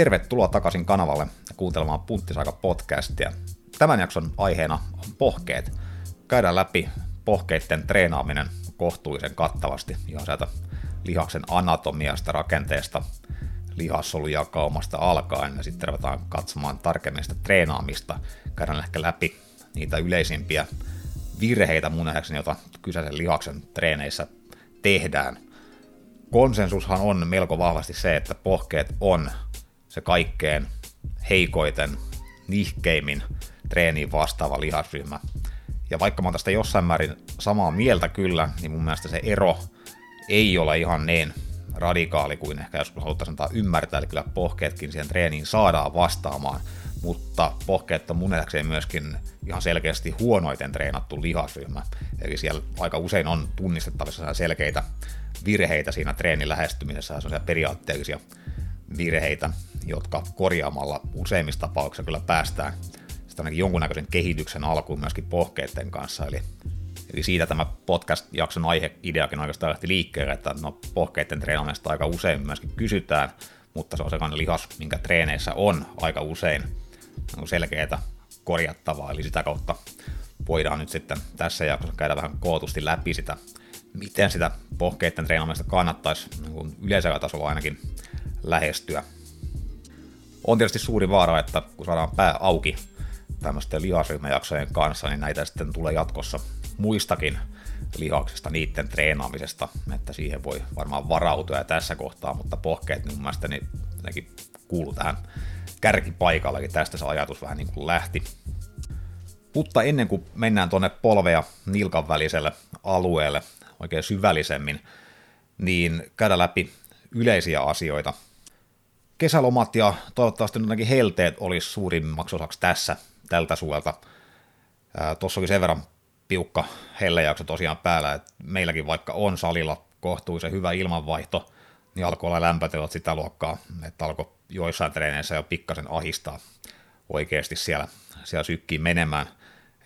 Tervetuloa takaisin kanavalle kuuntelemaan Punttisaika podcastia. Tämän jakson aiheena on pohkeet. Käydään läpi pohkeiden treenaaminen kohtuullisen kattavasti ihan sieltä lihaksen anatomiasta, rakenteesta, lihassoluakaumasta alkaen ja sitten ruvetaan katsomaan tarkemmin sitä treenaamista. Käydään ehkä läpi niitä yleisimpiä virheitä mun nähdäkseni, joita kyseisen lihaksen treeneissä tehdään. Konsensushan on melko vahvasti se, että pohkeet on se kaikkein heikoiten, nihkeimmin treeniin vastaava lihasryhmä. Ja vaikka mä oon tästä jossain määrin samaa mieltä kyllä, niin mun mielestä se ero ei ole ihan niin radikaali kuin ehkä joskus haluttaisiin antaa ymmärtää, eli kyllä pohkeetkin siihen treeniin saadaan vastaamaan, mutta pohkeet on mun myöskin ihan selkeästi huonoiten treenattu lihasryhmä, eli siellä aika usein on tunnistettavissa selkeitä virheitä siinä treenin lähestymisessä, sellaisia periaatteellisia virheitä, jotka korjaamalla useimmissa tapauksissa kyllä päästään sitä ainakin jonkunnäköisen kehityksen alkuun myöskin pohkeiden kanssa, eli Eli siitä tämä podcast-jakson aiheideakin oikeastaan lähti liikkeelle, että no pohkeiden treenaamista aika usein myöskin kysytään, mutta se on sellainen lihas, minkä treeneissä on aika usein selkeää korjattavaa, eli sitä kautta voidaan nyt sitten tässä jaksossa käydä vähän kootusti läpi sitä, miten sitä pohkeiden treenaamista kannattaisi niin yleisellä tasolla ainakin lähestyä. On tietysti suuri vaara, että kun saadaan pää auki tämmöisten lihasryhmäjaksojen kanssa, niin näitä sitten tulee jatkossa muistakin lihaksista, niiden treenaamisesta, että siihen voi varmaan varautua ja tässä kohtaa, mutta pohkeet niin mun mielestä niin kuuluu tähän kärkipaikalle, tästä se ajatus vähän niin kuin lähti. Mutta ennen kuin mennään tuonne polvea nilkan väliselle alueelle oikein syvällisemmin, niin käydä läpi yleisiä asioita. Kesälomat ja toivottavasti ainakin helteet olisi suurimmaksi osaksi tässä tältä suolta. Tuossa oli sen verran piukka hellejakso tosiaan päällä, että meilläkin vaikka on salilla kohtuullisen hyvä ilmanvaihto, niin alkoi olla lämpötilat sitä luokkaa, että alkoi joissain treeneissä jo pikkasen ahistaa oikeasti siellä, siellä sykkiin menemään,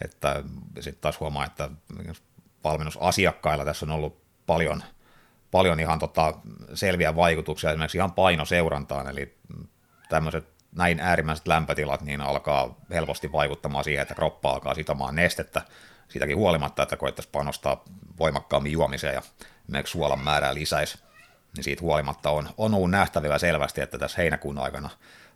että sitten taas huomaa, että valmennusasiakkailla tässä on ollut paljon, paljon ihan tota selviä vaikutuksia esimerkiksi ihan painoseurantaan, eli tämmöiset näin äärimmäiset lämpötilat niin alkaa helposti vaikuttamaan siihen, että kroppa alkaa sitomaan nestettä, siitäkin huolimatta, että koettaisiin panostaa voimakkaammin juomiseen ja esimerkiksi suolan määrää lisäisi, niin siitä huolimatta on, on ollut nähtävillä selvästi, että tässä heinäkuun aikana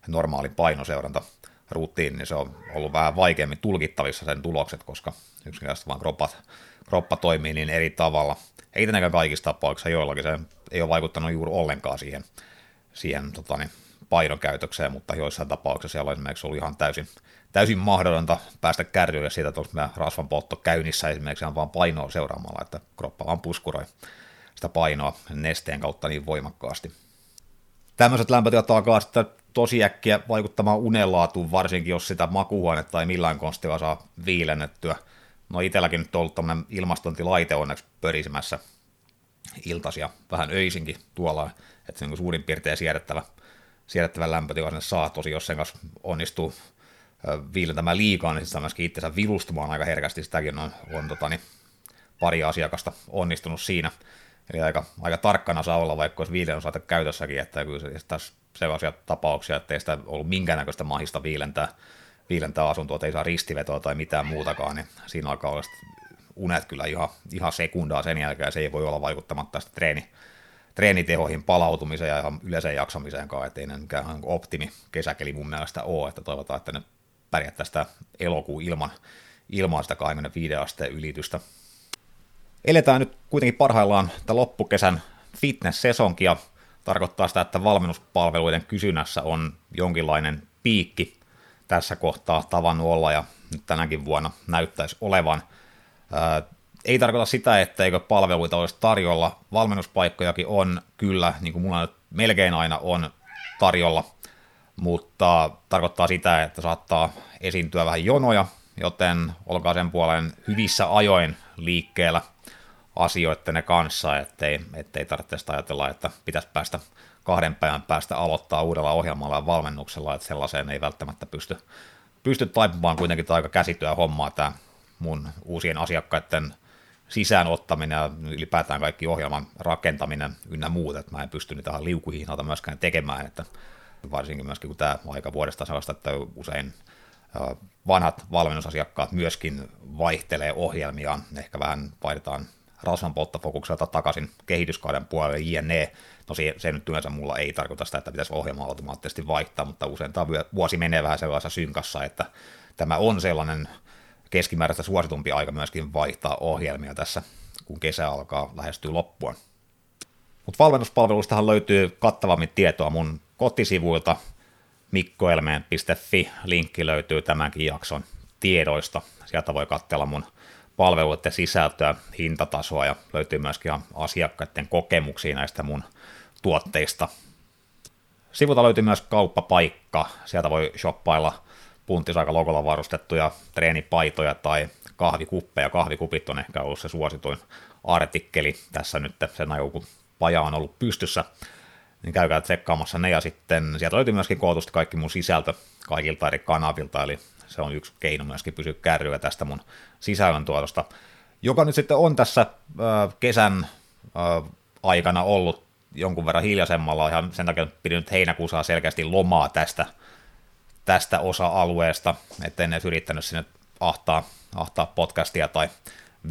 normaali painoseuranta ruuttiin, niin se on ollut vähän vaikeammin tulkittavissa sen tulokset, koska yksinkertaisesti vaan kroppa, kroppa toimii niin eri tavalla. Ei tietenkään kaikissa tapauksissa, joillakin se ei ole vaikuttanut juuri ollenkaan siihen, siihen tota niin, painokäytökseen, mutta joissain tapauksissa siellä on esimerkiksi ollut ihan täysin täysin mahdotonta päästä kärryille siitä, että onko rasvan poltto käynnissä esimerkiksi ihan vaan painoa seuraamalla, että kroppa vaan puskuroi sitä painoa nesteen kautta niin voimakkaasti. Tämmöiset lämpötilat alkaa sitten tosi äkkiä vaikuttamaan unenlaatuun, varsinkin jos sitä makuhuonetta ei millään konstilla saa viilennettyä. No itselläkin nyt on ollut tämmöinen ilmastointilaite onneksi pörisemässä iltasia vähän öisinkin tuolla, että se on suurin piirtein siedettävä, siedettävä lämpötila saa, tosi jos sen kanssa onnistuu viilentämään liikaa, niin sitten myöskin itsensä vilustumaan aika herkästi. Sitäkin on, on tota, niin, pari asiakasta onnistunut siinä. Eli aika, aika tarkkana saa olla, vaikka olisi viilennyssaate käytössäkin, että kyllä se sellaisia tapauksia, että ei sitä ollut minkäännäköistä mahista viilentää, viilentää asuntoa, ei saa ristivetoa tai mitään muutakaan, niin siinä alkaa olla unet kyllä ihan, ihan sekundaa sen jälkeen, ja se ei voi olla vaikuttamatta sitä treeni, treenitehoihin palautumiseen ja ihan yleiseen jaksamiseenkaan, ettei ne mikään optimi kesäkeli mun mielestä ole, että toivotaan, että ne pärjättää sitä elokuun ilman, ilman sitä 25 asteen ylitystä. Eletään nyt kuitenkin parhaillaan tätä loppukesän fitness-sesonkia. Tarkoittaa sitä, että valmennuspalveluiden kysynnässä on jonkinlainen piikki tässä kohtaa tavannut olla ja nyt tänäkin vuonna näyttäisi olevan. Ää, ei tarkoita sitä, etteikö palveluita olisi tarjolla. Valmennuspaikkojakin on kyllä, niin kuin mulla nyt melkein aina on tarjolla – mutta tarkoittaa sitä, että saattaa esiintyä vähän jonoja, joten olkaa sen puolen hyvissä ajoin liikkeellä asioiden kanssa, ettei, ettei tarvitse sitä ajatella, että pitäisi päästä kahden päivän päästä aloittaa uudella ohjelmalla ja valmennuksella, että sellaiseen ei välttämättä pysty, pysty taipumaan kuitenkin aika käsityä hommaa tämä mun uusien asiakkaiden sisään ottaminen ja ylipäätään kaikki ohjelman rakentaminen ynnä muut, että mä en pysty niitä liukuhihnalta myöskään tekemään, että varsinkin myöskin kun tämä aika vuodesta sellaista, että usein vanhat valmennusasiakkaat myöskin vaihtelee ohjelmiaan, ehkä vähän vaihdetaan rasvan polttofokukselta takaisin kehityskauden puolelle jne. No se, se nyt yleensä mulla ei tarkoita sitä, että pitäisi ohjelma automaattisesti vaihtaa, mutta usein tämä vuosi menee vähän sellaisessa synkassa, että tämä on sellainen keskimääräistä suositumpi aika myöskin vaihtaa ohjelmia tässä, kun kesä alkaa lähestyä loppua. Mutta valmennuspalvelustahan löytyy kattavammin tietoa mun kotisivuilta, mikkoelmeen.fi, linkki löytyy tämänkin jakson tiedoista. Sieltä voi katsella mun palveluiden sisältöä, hintatasoa ja löytyy myöskin asiakkaiden kokemuksia näistä mun tuotteista. Sivulta löytyy myös kauppapaikka, sieltä voi shoppailla punttisaika logolla varustettuja treenipaitoja tai kahvikuppeja. Kahvikupit on ehkä ollut se suosituin artikkeli tässä nyt sen ajan, kun paja on ollut pystyssä, niin käykää tsekkaamassa ne ja sitten sieltä löytyy myöskin kootusti kaikki mun sisältö kaikilta eri kanavilta, eli se on yksi keino myöskin pysyä kärryä tästä mun sisällöntuotosta, joka nyt sitten on tässä kesän aikana ollut jonkun verran hiljaisemmalla, ihan sen takia pidin nyt heinäkuussa selkeästi lomaa tästä, tästä osa-alueesta, että en edes yrittänyt sinne ahtaa, ahtaa podcastia tai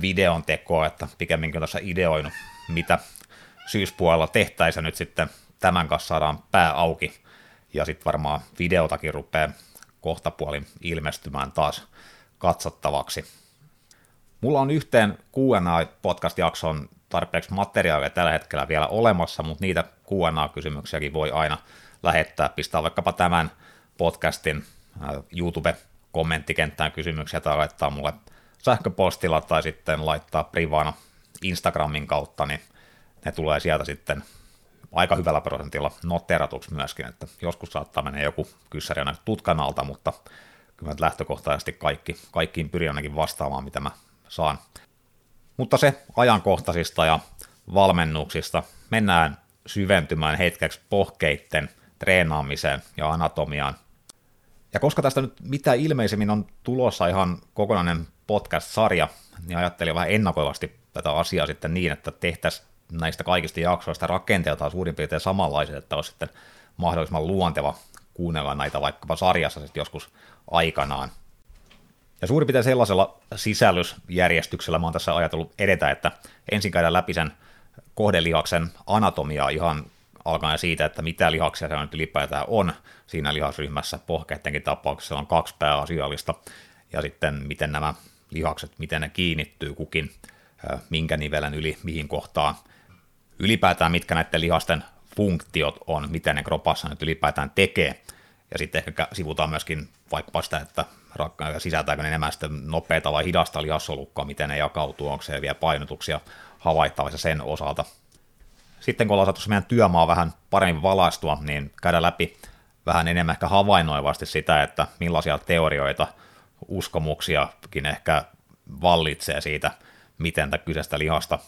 videon tekoa, että pikemminkin tässä ideoinut, mitä syyspuolella tehtäisiin. Nyt sitten tämän kanssa saadaan pää auki, ja sitten varmaan videotakin rupeaa kohtapuolin ilmestymään taas katsottavaksi. Mulla on yhteen Q&A-podcast-jakson tarpeeksi materiaalia tällä hetkellä vielä olemassa, mutta niitä Q&A-kysymyksiäkin voi aina lähettää, pistää vaikkapa tämän podcastin YouTube-kommenttikenttään kysymyksiä tai laittaa mulle sähköpostilla tai sitten laittaa privana Instagramin kautta, niin ne tulee sieltä sitten aika hyvällä prosentilla noteratuksi myöskin, että joskus saattaa mennä joku kyssäri aina tutkan alta, mutta kyllä lähtökohtaisesti kaikki, kaikkiin pyrin ainakin vastaamaan, mitä mä saan. Mutta se ajankohtaisista ja valmennuksista mennään syventymään hetkeksi pohkeitten treenaamiseen ja anatomiaan. Ja koska tästä nyt mitä ilmeisemmin on tulossa ihan kokonainen podcast-sarja, niin ajattelin vähän ennakoivasti tätä asiaa sitten niin, että tehtäisiin näistä kaikista jaksoista rakenteeltaan suurin piirtein samanlaiset, että olisi sitten mahdollisimman luonteva kuunnella näitä vaikkapa sarjassa sitten joskus aikanaan. Ja suurin piirtein sellaisella sisällysjärjestyksellä mä oon tässä ajatellut edetä, että ensin käydään läpi sen kohdelihaksen anatomiaa ihan alkaen siitä, että mitä lihaksia se nyt ylipäätään on siinä lihasryhmässä. Pohkeittenkin tapauksessa on kaksi pääasiallista, ja sitten miten nämä lihakset, miten ne kiinnittyy kukin, minkä nivelen yli, mihin kohtaan, ylipäätään mitkä näiden lihasten funktiot on, mitä ne kropassa nyt ylipäätään tekee. Ja sitten ehkä sivutaan myöskin vaikkapa sitä, että sisältääkö ne enemmän sitten nopeata vai hidasta lihassolukkaa, miten ne jakautuu, onko se vielä painotuksia havaittavissa sen osalta. Sitten kun ollaan saatu meidän työmaa vähän paremmin valaistua, niin käydään läpi vähän enemmän ehkä havainnoivasti sitä, että millaisia teorioita, uskomuksiakin ehkä vallitsee siitä, miten tätä kyseistä lihasta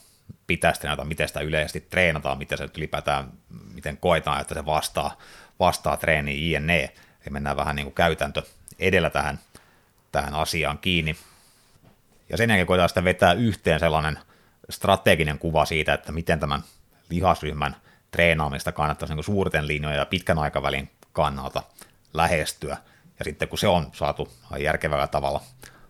pitäisi treenata, miten sitä yleisesti treenataan, miten se ylipäätään, miten koetaan, että se vastaa, vastaa treeniin jne. Eli mennään vähän niin kuin käytäntö edellä tähän, tähän asiaan kiinni. Ja sen jälkeen koetaan sitä vetää yhteen sellainen strateginen kuva siitä, että miten tämän lihasryhmän treenaamista kannattaisi niin suurten linjojen ja pitkän aikavälin kannalta lähestyä. Ja sitten kun se on saatu järkevällä tavalla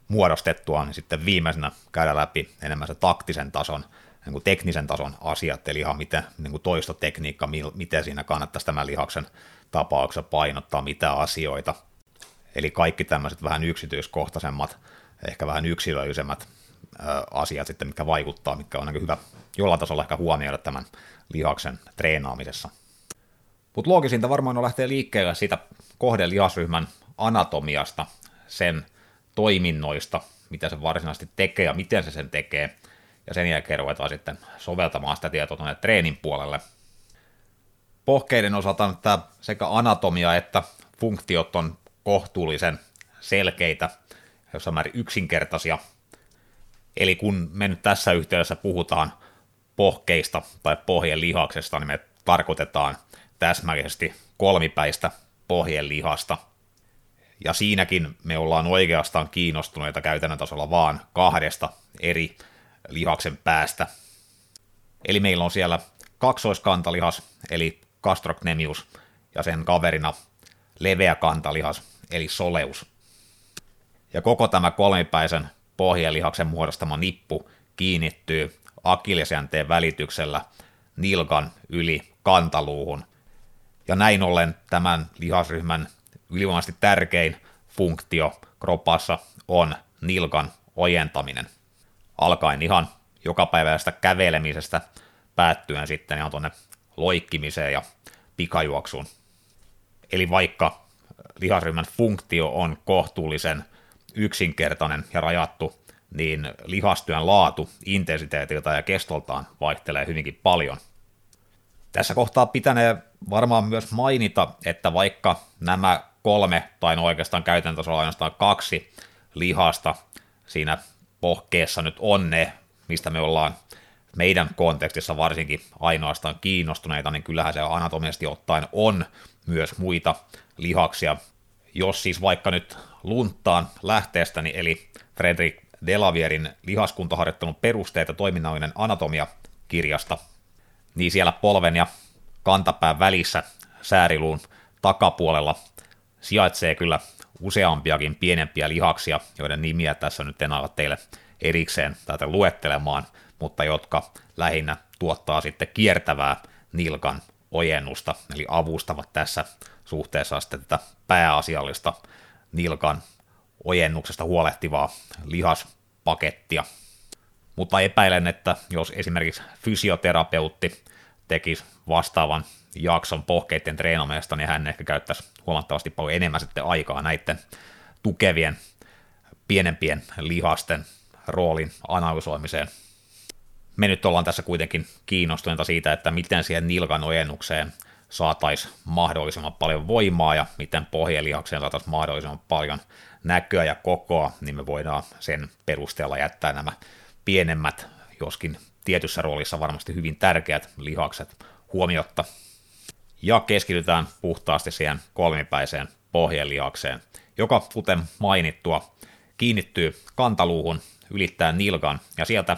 muodostettua, niin sitten viimeisenä käydä läpi enemmän se taktisen tason niin kuin teknisen tason asiat, eli ihan miten niin kuin toistotekniikka, miten siinä kannattaisi tämän lihaksen tapauksessa painottaa, mitä asioita. Eli kaikki tämmöiset vähän yksityiskohtaisemmat, ehkä vähän yksilöllisemmät asiat sitten, mitkä vaikuttaa, mitkä on niin hyvä jollain tasolla ehkä huomioida tämän lihaksen treenaamisessa. Mutta loogisinta varmaan on lähteä liikkeelle siitä kohden lihasryhmän anatomiasta, sen toiminnoista, mitä se varsinaisesti tekee ja miten se sen tekee – ja sen jälkeen ruvetaan sitten soveltamaan sitä tietoa tuonne treenin puolelle. Pohkeiden osalta tämä sekä anatomia että funktiot on kohtuullisen selkeitä, jossain määrin yksinkertaisia. Eli kun me nyt tässä yhteydessä puhutaan pohkeista tai pohjen lihaksesta, niin me tarkoitetaan täsmällisesti kolmipäistä pohjen lihasta. Ja siinäkin me ollaan oikeastaan kiinnostuneita käytännön tasolla vaan kahdesta eri lihaksen päästä. Eli meillä on siellä kaksoiskantalihas, eli gastrocnemius, ja sen kaverina leveä kantalihas, eli soleus. Ja koko tämä kolmipäisen pohjelihaksen muodostama nippu kiinnittyy akillesjänteen välityksellä nilkan yli kantaluuhun. Ja näin ollen tämän lihasryhmän ylivoimaisesti tärkein funktio kropassa on nilkan ojentaminen. Alkaen ihan jokapäiväisestä kävelemisestä päättyen sitten ihan tuonne loikkimiseen ja pikajuoksuun. Eli vaikka lihasryhmän funktio on kohtuullisen yksinkertainen ja rajattu, niin lihastyön laatu intensiteetiltä ja kestoltaan vaihtelee hyvinkin paljon. Tässä kohtaa pitänee varmaan myös mainita, että vaikka nämä kolme, tai no oikeastaan käytännössä ainoastaan kaksi lihasta siinä pohkeessa nyt on ne, mistä me ollaan meidän kontekstissa varsinkin ainoastaan kiinnostuneita, niin kyllähän se anatomiasti ottaen on myös muita lihaksia. Jos siis vaikka nyt lunttaan lähteestäni, eli Fredrik Delavierin lihaskuntoharjoittelun perusteet ja toiminnallinen anatomia kirjasta, niin siellä polven ja kantapään välissä sääriluun takapuolella sijaitsee kyllä useampiakin pienempiä lihaksia, joiden nimiä tässä nyt en ala teille erikseen tätä luettelemaan, mutta jotka lähinnä tuottaa sitten kiertävää nilkan ojennusta, eli avustavat tässä suhteessa sitten tätä pääasiallista nilkan ojennuksesta huolehtivaa lihaspakettia. Mutta epäilen, että jos esimerkiksi fysioterapeutti tekisi vastaavan jakson pohkeiden treenaamisesta, niin hän ehkä käyttäisi huomattavasti paljon enemmän sitten aikaa näiden tukevien pienempien lihasten roolin analysoimiseen. Me nyt ollaan tässä kuitenkin kiinnostuneita siitä, että miten siihen nilkan ojennukseen saataisiin mahdollisimman paljon voimaa ja miten pohjelihakseen saataisiin mahdollisimman paljon näköä ja kokoa, niin me voidaan sen perusteella jättää nämä pienemmät, joskin tietyssä roolissa varmasti hyvin tärkeät lihakset huomiotta. Ja keskitytään puhtaasti siihen kolmipäiseen pohjelihakseen, joka kuten mainittua kiinnittyy kantaluuhun, ylittää nilkan ja sieltä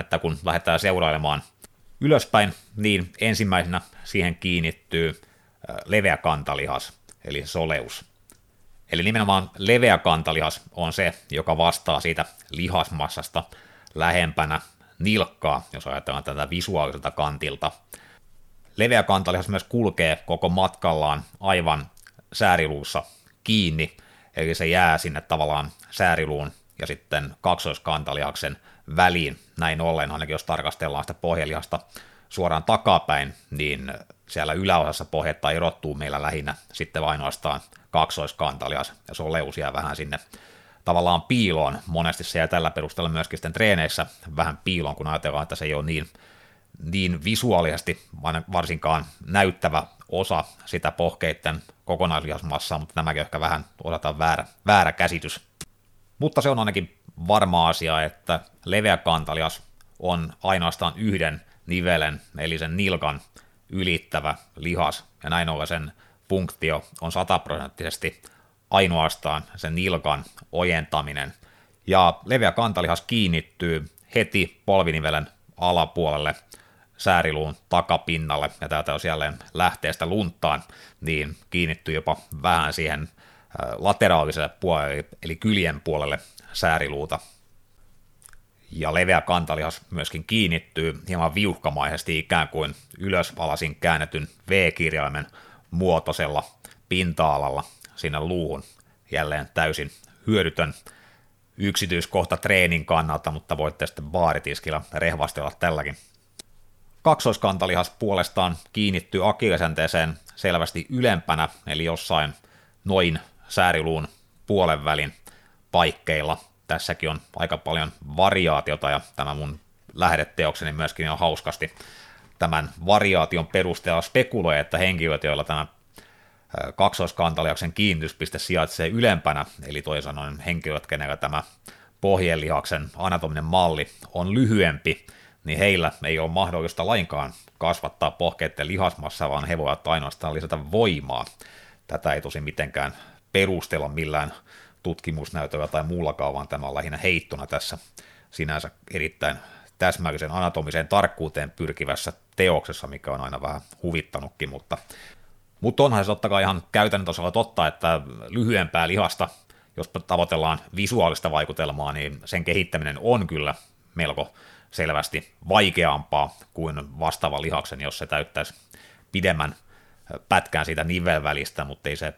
että kun lähdetään seurailemaan ylöspäin, niin ensimmäisenä siihen kiinnittyy leveä kantalihas, eli soleus. Eli nimenomaan leveä kantalihas on se, joka vastaa siitä lihasmassasta lähempänä nilkkaa, jos ajatellaan tätä visuaaliselta kantilta. Leveä kantalihas myös kulkee koko matkallaan aivan sääriluussa kiinni, eli se jää sinne tavallaan sääriluun ja sitten kaksoiskantalihaksen väliin. Näin ollen, ainakin jos tarkastellaan sitä pohjelihasta suoraan takapäin, niin siellä yläosassa pohjetta erottuu meillä lähinnä sitten ainoastaan kaksoiskantalihas, ja se on leusia vähän sinne tavallaan piiloon. Monesti se jää tällä perusteella myöskin sitten treeneissä vähän piiloon, kun ajatellaan, että se ei ole niin, niin visuaalisesti varsinkaan näyttävä osa sitä pohkeiden kokonaislihasmassaa, mutta nämäkin ehkä vähän osataan väärä, väärä käsitys. Mutta se on ainakin varma asia, että leveä kantalias on ainoastaan yhden nivelen, eli sen nilkan ylittävä lihas, ja näin ollen sen funktio on sataprosenttisesti ainoastaan sen nilkan ojentaminen. Ja leveä kantalihas kiinnittyy heti polvinivelen alapuolelle sääriluun takapinnalle, ja täältä jos jälleen lähteestä lunttaan, niin kiinnittyy jopa vähän siihen lateraaliselle puolelle, eli kyljen puolelle sääriluuta. Ja leveä kantalihas myöskin kiinnittyy hieman viuhkamaisesti ikään kuin ylösalasin käännetyn V-kirjaimen muotoisella pinta-alalla sinne luuhun. Jälleen täysin hyödytön yksityiskohta treenin kannalta, mutta voitte sitten baaritiskillä rehvastella tälläkin. Kaksoiskantalihas puolestaan kiinnittyy akillesänteeseen selvästi ylempänä, eli jossain noin sääriluun puolen välin paikkeilla. Tässäkin on aika paljon variaatiota ja tämä mun lähdeteokseni myöskin on hauskasti tämän variaation perusteella spekuloi, että henkilöt, joilla tämä kaksoiskantaliaksen kiinnityspiste sijaitsee ylempänä, eli toisin sanoen henkilöt, kenellä tämä pohjelihaksen anatominen malli on lyhyempi, niin heillä ei ole mahdollista lainkaan kasvattaa pohkeiden lihasmassa, vaan he voivat ainoastaan lisätä voimaa. Tätä ei tosi mitenkään perustella millään tutkimusnäytöllä tai muullakaan, vaan tämä on lähinnä heittona tässä sinänsä erittäin täsmällisen anatomiseen tarkkuuteen pyrkivässä teoksessa, mikä on aina vähän huvittanutkin, mutta Mutta onhan se totta kai ihan käytännön tasolla totta, että lyhyempää lihasta, jos tavoitellaan visuaalista vaikutelmaa, niin sen kehittäminen on kyllä melko selvästi vaikeampaa kuin vastaava lihaksen, jos se täyttäisi pidemmän pätkään siitä nivelvälistä, mutta ei se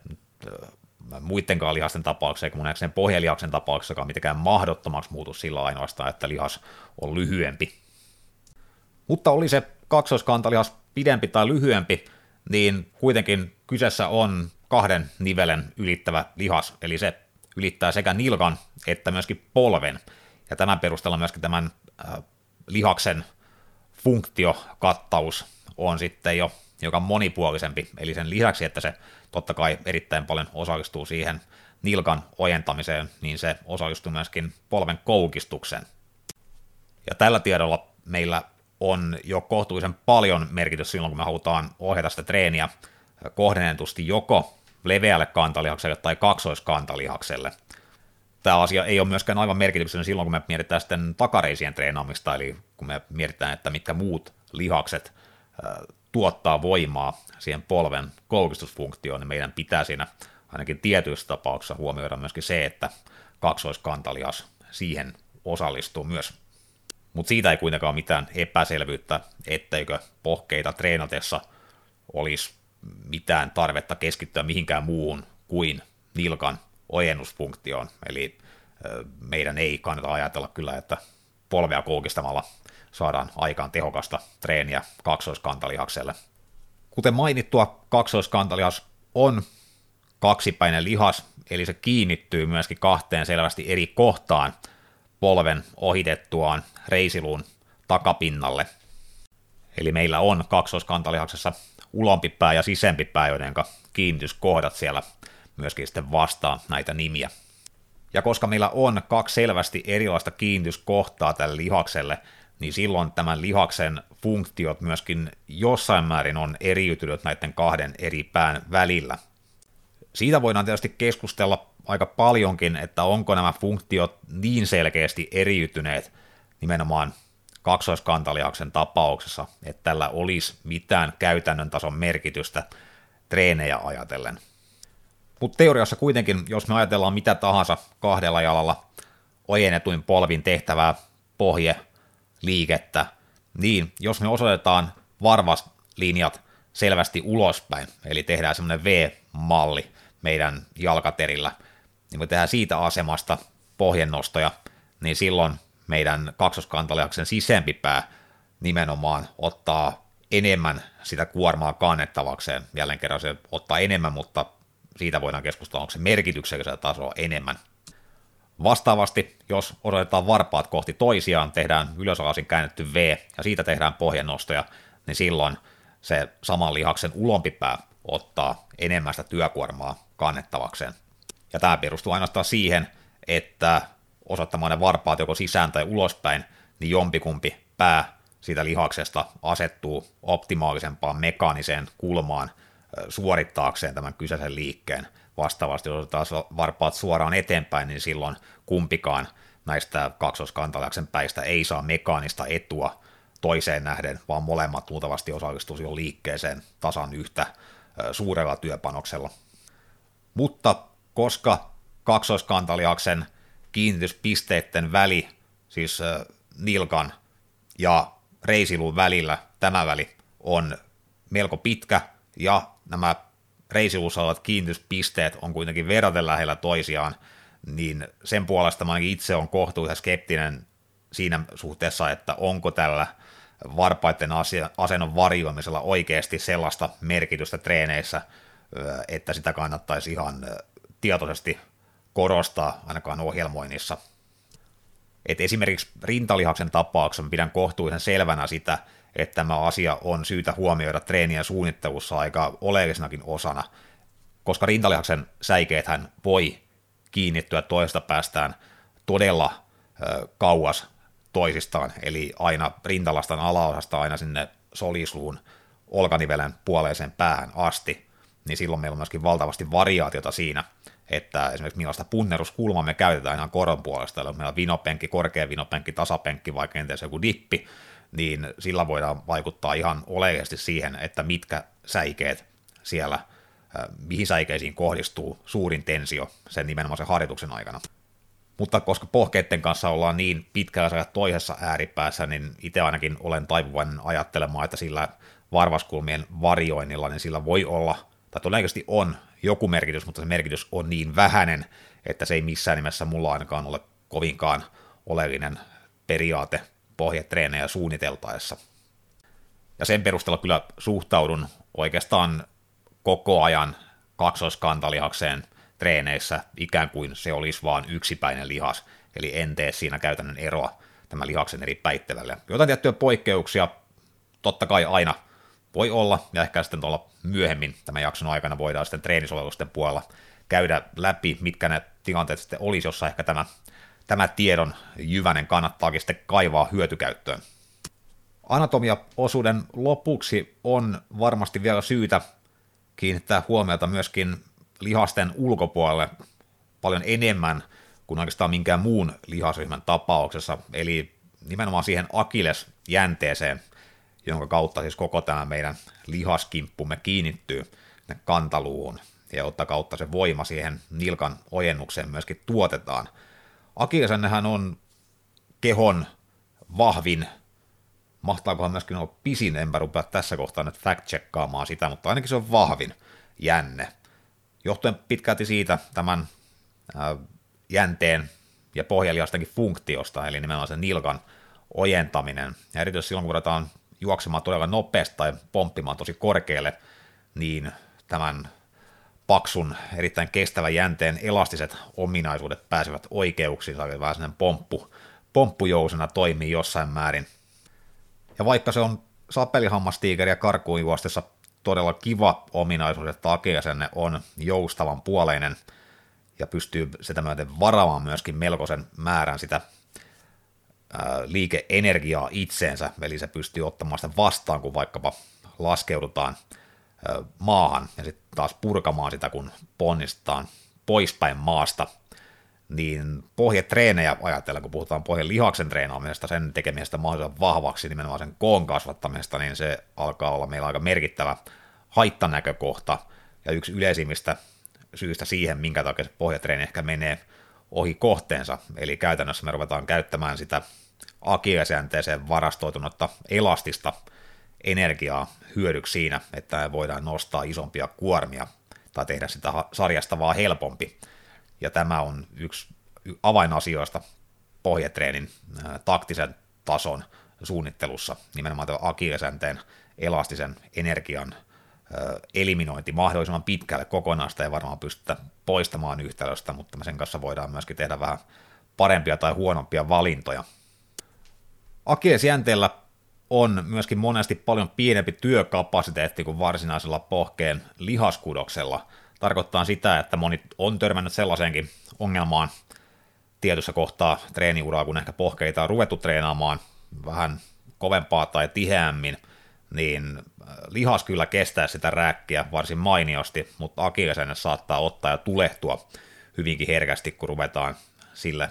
muidenkaan lihasten tapauksessa, eikä nähdäkseni pohjelihaksen tapauksessakaan mitenkään mahdottomaksi muutu sillä ainoastaan, että lihas on lyhyempi. Mutta oli se kaksoiskantalihas pidempi tai lyhyempi, niin kuitenkin kyseessä on kahden nivelen ylittävä lihas, eli se ylittää sekä nilkan että myöskin polven. Ja tämän perusteella myöskin tämän lihaksen funktiokattaus on sitten jo joka monipuolisempi, eli sen lisäksi, että se totta kai erittäin paljon osallistuu siihen nilkan ojentamiseen, niin se osallistuu myöskin polven koukistukseen. Ja tällä tiedolla meillä on jo kohtuullisen paljon merkitys silloin, kun me halutaan ohjata sitä treeniä kohdennetusti joko leveälle kantalihakselle tai kaksoiskantalihakselle. Tämä asia ei ole myöskään aivan merkityksellinen silloin, kun me mietitään sitten takareisien treenaamista, eli kun me mietitään, että mitkä muut lihakset tuottaa voimaa siihen polven koukistusfunktioon, niin meidän pitää siinä ainakin tietyissä tapauksissa huomioida myöskin se, että kaksoiskantalihas siihen osallistuu myös. Mutta siitä ei kuitenkaan mitään epäselvyyttä, etteikö pohkeita treenatessa olisi mitään tarvetta keskittyä mihinkään muuhun kuin nilkan ojennusfunktioon. Eli meidän ei kannata ajatella kyllä, että polvea koukistamalla saadaan aikaan tehokasta treeniä kaksoiskantalihakselle. Kuten mainittua, kaksoiskantalihas on kaksipäinen lihas, eli se kiinnittyy myöskin kahteen selvästi eri kohtaan polven ohitettuaan reisiluun takapinnalle. Eli meillä on kaksoiskantalihaksessa ulompipää ja sisempipää, joiden kiinnityskohdat siellä myöskin sitten vastaa näitä nimiä. Ja koska meillä on kaksi selvästi erilaista kiinnityskohtaa tälle lihakselle, niin silloin tämän lihaksen funktiot myöskin jossain määrin on eriytynyt näiden kahden eri pään välillä. Siitä voidaan tietysti keskustella aika paljonkin, että onko nämä funktiot niin selkeästi eriytyneet nimenomaan kaksoiskantalihaksen tapauksessa, että tällä olisi mitään käytännön tason merkitystä treenejä ajatellen. Mutta teoriassa kuitenkin, jos me ajatellaan mitä tahansa kahdella jalalla ojennetuin polvin tehtävää pohje liikettä, niin jos me osoitetaan varvaslinjat selvästi ulospäin, eli tehdään semmoinen V-malli meidän jalkaterillä, niin me tehdään siitä asemasta pohjennostoja, niin silloin meidän kaksoskantaliaksen sisempi pää nimenomaan ottaa enemmän sitä kuormaa kannettavakseen. Jälleen kerran se ottaa enemmän, mutta siitä voidaan keskustella, onko se merkityksellistä tasoa enemmän Vastaavasti, jos osoitetaan varpaat kohti toisiaan, tehdään ylösalaisin käännetty V ja siitä tehdään pohjenostoja, niin silloin se saman lihaksen ulompipää ottaa enemmän sitä työkuormaa kannettavakseen. Ja tämä perustuu ainoastaan siihen, että osoittamaan ne varpaat joko sisään tai ulospäin, niin jompikumpi pää siitä lihaksesta asettuu optimaalisempaan mekaaniseen kulmaan suorittaakseen tämän kyseisen liikkeen – Vastaavasti, jos taas varpaat suoraan eteenpäin, niin silloin kumpikaan näistä kaksoskantalajaksen päistä ei saa mekaanista etua toiseen nähden, vaan molemmat luultavasti osallistuu jo liikkeeseen tasan yhtä suurella työpanoksella. Mutta koska kaksoiskantaliaksen kiinnityspisteiden väli, siis nilkan ja reisilun välillä, tämä väli on melko pitkä, ja nämä reisilussa olevat kiinnityspisteet on kuitenkin verraten lähellä toisiaan, niin sen puolesta mä itse on kohtuullisen skeptinen siinä suhteessa, että onko tällä varpaiden asennon varjoimisella oikeasti sellaista merkitystä treeneissä, että sitä kannattaisi ihan tietoisesti korostaa ainakaan ohjelmoinnissa. Et esimerkiksi rintalihaksen tapauksessa pidän kohtuullisen selvänä sitä, että tämä asia on syytä huomioida treenien suunnittelussa aika oleellisenakin osana, koska rintalihaksen säikeethän voi kiinnittyä toista päästään todella ö, kauas toisistaan, eli aina rintalastan alaosasta aina sinne solisluun olkanivelen puoleiseen päähän asti, niin silloin meillä on myöskin valtavasti variaatiota siinä, että esimerkiksi millaista punneruskulmaa me käytetään ihan koron puolesta, eli meillä on vinopenkki, korkea vinopenkki, tasapenkki vai kenties joku dippi, niin sillä voidaan vaikuttaa ihan oleellisesti siihen, että mitkä säikeet siellä mihin säikeisiin kohdistuu suurin tensio sen nimenomaan harjoituksen aikana. Mutta koska pohkeiden kanssa ollaan niin pitkällä toisessa ääripäässä, niin itse ainakin olen taipuvainen ajattelemaan, että sillä varvaskulmien varjoinnilla, niin sillä voi olla, tai todennäköisesti on joku merkitys, mutta se merkitys on niin vähäinen, että se ei missään nimessä mulla ainakaan ole kovinkaan oleellinen periaate pohjetreenejä suunniteltaessa. Ja sen perusteella kyllä suhtaudun oikeastaan koko ajan kaksoiskantalihakseen treeneissä ikään kuin se olisi vain yksipäinen lihas, eli en tee siinä käytännön eroa tämän lihaksen eri päittävälle. Jotain tiettyjä poikkeuksia totta kai aina voi olla, ja ehkä sitten tuolla myöhemmin tämän jakson aikana voidaan sitten treenisovellusten puolella käydä läpi, mitkä ne tilanteet sitten olisi, jossa ehkä tämä, tämä tiedon jyvänen kannattaakin sitten kaivaa hyötykäyttöön. Anatomia-osuuden lopuksi on varmasti vielä syytä kiinnittää huomiota myöskin lihasten ulkopuolelle paljon enemmän kuin oikeastaan minkään muun lihasryhmän tapauksessa, eli nimenomaan siihen akilesjänteeseen, jonka kautta siis koko tämä meidän lihaskimppumme kiinnittyy kantaluuhun, ja jotta kautta se voima siihen nilkan ojennukseen myöskin tuotetaan. Akillesennehän on kehon vahvin, mahtaakohan myöskin olla pisin, enpä rupea tässä kohtaa nyt fact-checkaamaan sitä, mutta ainakin se on vahvin jänne. Johtuen pitkälti siitä tämän jänteen ja pohjalihastenkin funktiosta, eli nimenomaan sen nilkan ojentaminen. Ja erityisesti silloin, kun ruvetaan juoksemaan todella nopeasti tai pomppimaan tosi korkealle, niin tämän paksun, erittäin kestävän jänteen elastiset ominaisuudet pääsevät oikeuksiin, eli vähän sellainen pomppu, pomppujousena toimii jossain määrin. Ja vaikka se on sapelihammastiikeri ja karkuun juostessa todella kiva ominaisuus, että akeasenne on joustavan puoleinen ja pystyy sitä myöten varaamaan myöskin melkoisen määrän sitä liikeenergiaa itseensä, eli se pystyy ottamaan sitä vastaan, kun vaikkapa laskeudutaan maahan ja sitten taas purkamaan sitä, kun ponnistetaan poispäin maasta, niin pohjetreenejä ajatellen, kun puhutaan pohjan lihaksen treenaamisesta, sen tekemisestä mahdollisimman vahvaksi, nimenomaan sen koon kasvattamisesta, niin se alkaa olla meillä aika merkittävä haittanäkökohta ja yksi yleisimmistä syistä siihen, minkä takia se pohjatreeni ehkä menee ohi kohteensa. Eli käytännössä me ruvetaan käyttämään sitä akiasjänteeseen varastoitunutta elastista energiaa hyödyksi siinä, että me voidaan nostaa isompia kuormia tai tehdä sitä sarjasta vaan helpompi. Ja tämä on yksi avainasioista pohjatreenin taktisen tason suunnittelussa, nimenomaan tämä akiasjänteen elastisen energian eliminointi mahdollisimman pitkälle kokonaista ei varmaan pystytä poistamaan yhtälöstä, mutta sen kanssa voidaan myöskin tehdä vähän parempia tai huonompia valintoja. Akiesjänteellä on myöskin monesti paljon pienempi työkapasiteetti kuin varsinaisella pohkeen lihaskudoksella. Tarkoittaa sitä, että moni on törmännyt sellaiseenkin ongelmaan tietyssä kohtaa treeniuraa, kun ehkä pohkeita on ruvettu treenaamaan vähän kovempaa tai tiheämmin – niin äh, lihas kyllä kestää sitä rääkkiä varsin mainiosti, mutta akillesenne saattaa ottaa ja tulehtua hyvinkin herkästi, kun ruvetaan sille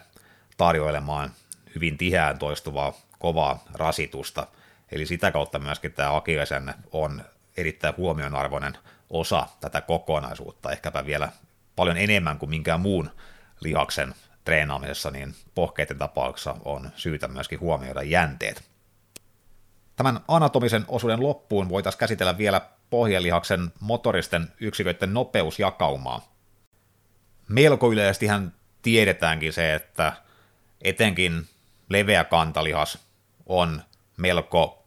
tarjoilemaan hyvin tiheään toistuvaa kovaa rasitusta. Eli sitä kautta myöskin tämä akillesenne on erittäin huomionarvoinen osa tätä kokonaisuutta, ehkäpä vielä paljon enemmän kuin minkään muun lihaksen treenaamisessa, niin pohkeiden tapauksessa on syytä myöskin huomioida jänteet. Tämän anatomisen osuuden loppuun voitaisiin käsitellä vielä pohjelihaksen motoristen yksiköiden nopeusjakaumaa. Melko yleisestihän tiedetäänkin se, että etenkin leveä kantalihas on melko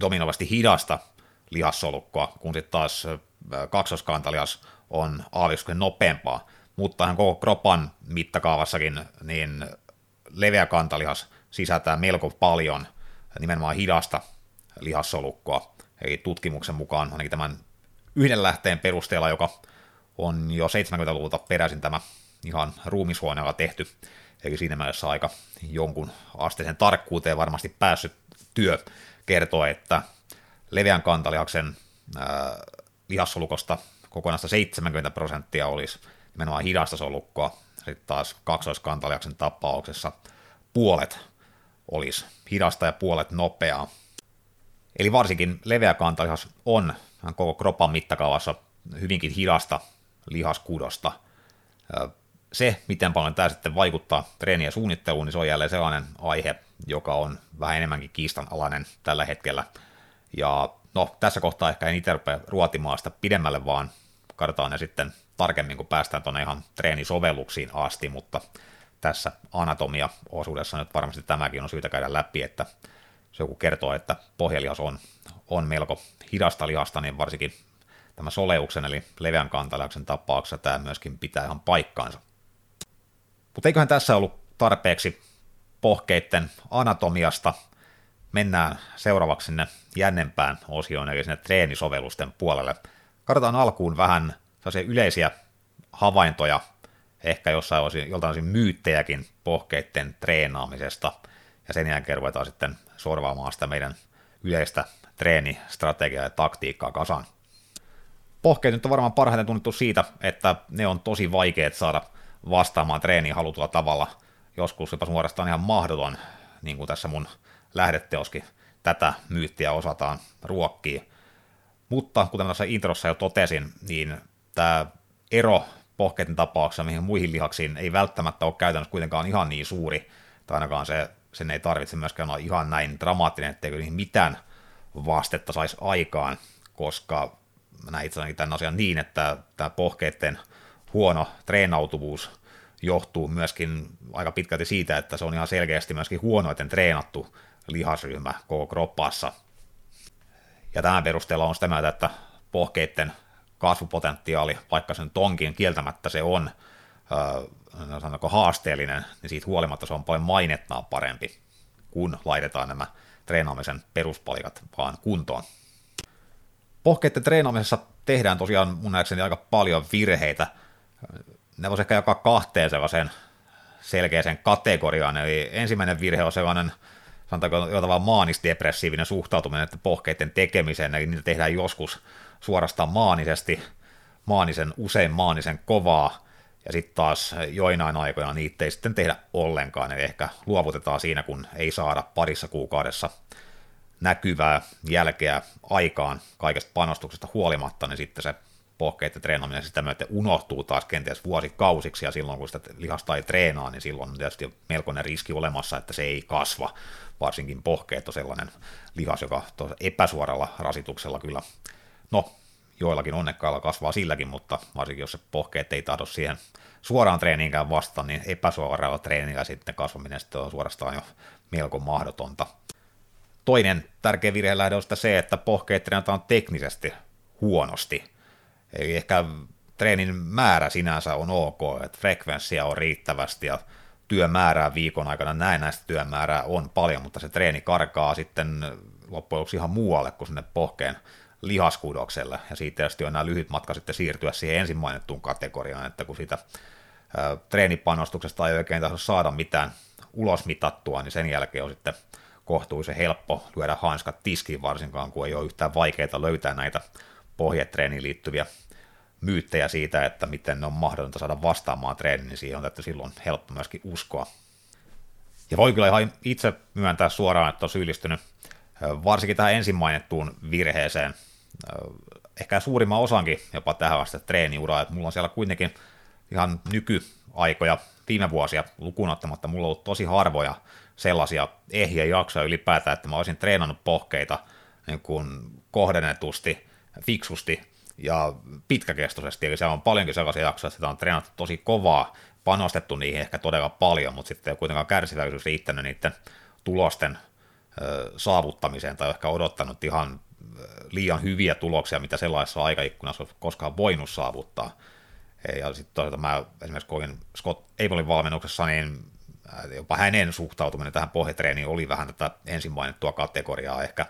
dominoivasti hidasta lihassolukkoa, kun sitten taas kaksoskantalias on aavistuksen nopeampaa. Mutta hän koko kropan mittakaavassakin niin leveä kantalihas sisältää melko paljon – nimenomaan hidasta lihassolukkoa. Eli tutkimuksen mukaan ainakin tämän yhden lähteen perusteella, joka on jo 70-luvulta peräisin tämä ihan ruumishuoneella tehty, eli siinä mielessä aika jonkun asteisen tarkkuuteen varmasti päässyt työ kertoo, että leveän kantalihaksen ää, lihassolukosta kokonaista 70 prosenttia olisi nimenomaan hidasta solukkoa, sitten taas kaksoiskantalihaksen tapauksessa puolet olisi hidasta ja puolet nopeaa. Eli varsinkin leveä kantalihas on koko kropan mittakaavassa hyvinkin hidasta lihaskudosta. Se, miten paljon tämä sitten vaikuttaa treeniä suunnitteluun, niin se on jälleen sellainen aihe, joka on vähän enemmänkin kiistanalainen tällä hetkellä. Ja no, tässä kohtaa ehkä en itse rupea ruotimaan sitä pidemmälle, vaan katsotaan ne sitten tarkemmin, kun päästään tuonne ihan treenisovelluksiin asti, mutta tässä anatomia-osuudessa nyt varmasti tämäkin on syytä käydä läpi, että se joku kertoo, että pohjalihas on, on melko hidasta lihasta, niin varsinkin tämä soleuksen eli leveän kantalihaksen tapauksessa tämä myöskin pitää ihan paikkaansa. Mutta eiköhän tässä ollut tarpeeksi pohkeiden anatomiasta. Mennään seuraavaksi sinne jännempään osioon, eli sinne treenisovellusten puolelle. Katsotaan alkuun vähän yleisiä havaintoja, ehkä jossain osin, joltain osin myyttejäkin pohkeiden treenaamisesta, ja sen jälkeen ruvetaan sitten sorvaamaan sitä meidän yleistä treenistrategiaa ja taktiikkaa kasaan. Pohkeet nyt on varmaan parhaiten tunnettu siitä, että ne on tosi vaikeat saada vastaamaan treeniin halutulla tavalla, joskus jopa suorastaan ihan mahdoton, niin kuin tässä mun lähdeteoskin. Tätä myyttiä osataan ruokkia. Mutta kuten tässä introssa jo totesin, niin tämä ero pohkeiden tapauksessa mihin muihin lihaksiin ei välttämättä ole käytännössä kuitenkaan ihan niin suuri, tai ainakaan se, sen ei tarvitse myöskään olla ihan näin dramaattinen, etteikö niihin mitään vastetta saisi aikaan, koska mä näin itse tämän asian niin, että tämä pohkeiden huono treenautuvuus johtuu myöskin aika pitkälti siitä, että se on ihan selkeästi myöskin huonoiten treenattu lihasryhmä koko kroppassa. Ja tämän perusteella on sitä mieltä, että pohkeiden kasvupotentiaali, vaikka sen tonkin kieltämättä se on äh, sanotaanko haasteellinen, niin siitä huolimatta se on paljon mainettaa parempi, kun laitetaan nämä treenaamisen peruspalikat vaan kuntoon. Pohkeiden treenaamisessa tehdään tosiaan mun nähdäkseni aika paljon virheitä. Ne voisi ehkä jakaa kahteen sellaiseen selkeäseen kategoriaan. Eli ensimmäinen virhe on sellainen, sanotaanko jotain maanisdepressiivinen suhtautuminen että pohkeiden tekemiseen, eli niitä tehdään joskus suorastaan maanisesti, maanisen, usein maanisen kovaa, ja sitten taas joinain aikoina niitä ei sitten tehdä ollenkaan, eli ehkä luovutetaan siinä, kun ei saada parissa kuukaudessa näkyvää jälkeä aikaan kaikesta panostuksesta huolimatta, niin sitten se pohkeiden treenaaminen sitä myöten unohtuu taas kenties vuosikausiksi, ja silloin kun sitä lihasta ei treenaa, niin silloin on tietysti melkoinen riski olemassa, että se ei kasva, varsinkin pohkeet on sellainen lihas, joka epäsuoralla rasituksella kyllä No, joillakin onnekkailla kasvaa silläkin, mutta varsinkin jos se pohkeet ei tahdo siihen suoraan treeniinkään vasta, niin epäsuoralla treenillä sitten kasvaminen sitten on suorastaan jo melko mahdotonta. Toinen tärkeä virhelähde on se, että pohkeet treenataan teknisesti huonosti. Eli ehkä treenin määrä sinänsä on ok, että frekvenssiä on riittävästi ja työmäärää viikon aikana, näin näistä työmäärää on paljon, mutta se treeni karkaa sitten loppujen ihan muualle kuin sinne pohkeen lihaskudokselle, ja siitä tietysti on nämä lyhyt matka sitten siirtyä siihen ensin mainittuun kategoriaan, että kun siitä treenipanostuksesta ei oikein tahdo saada mitään ulosmitattua, niin sen jälkeen on sitten kohtuullisen helppo lyödä hanskat tiskiin, varsinkaan kun ei ole yhtään vaikeaa löytää näitä pohjetreeniin liittyviä myyttejä siitä, että miten ne on mahdotonta saada vastaamaan treeniin, niin siihen on että silloin helppo myöskin uskoa. Ja voi kyllä ihan itse myöntää suoraan, että on syyllistynyt varsinkin tähän ensin mainittuun virheeseen, ehkä suurimman osankin jopa tähän asti treeniuraa, että mulla on siellä kuitenkin ihan nykyaikoja, viime vuosia lukuun ottamatta, mulla on ollut tosi harvoja sellaisia ehjiä jaksoja ylipäätään, että mä olisin treenannut pohkeita niin kuin kohdennetusti, fiksusti ja pitkäkestoisesti, eli siellä on paljonkin sellaisia jaksoja, että sitä on treenattu tosi kovaa, panostettu niihin ehkä todella paljon, mutta sitten ei kuitenkaan kärsivällisyys riittänyt niiden tulosten saavuttamiseen tai ehkä odottanut ihan liian hyviä tuloksia, mitä sellaisessa aikaikkunassa olisi koskaan voinut saavuttaa. Ja sitten toisaalta mä esimerkiksi koin Scott Abelin valmennuksessa, niin jopa hänen suhtautuminen tähän pohjatreeniin oli vähän tätä ensin mainittua kategoriaa ehkä,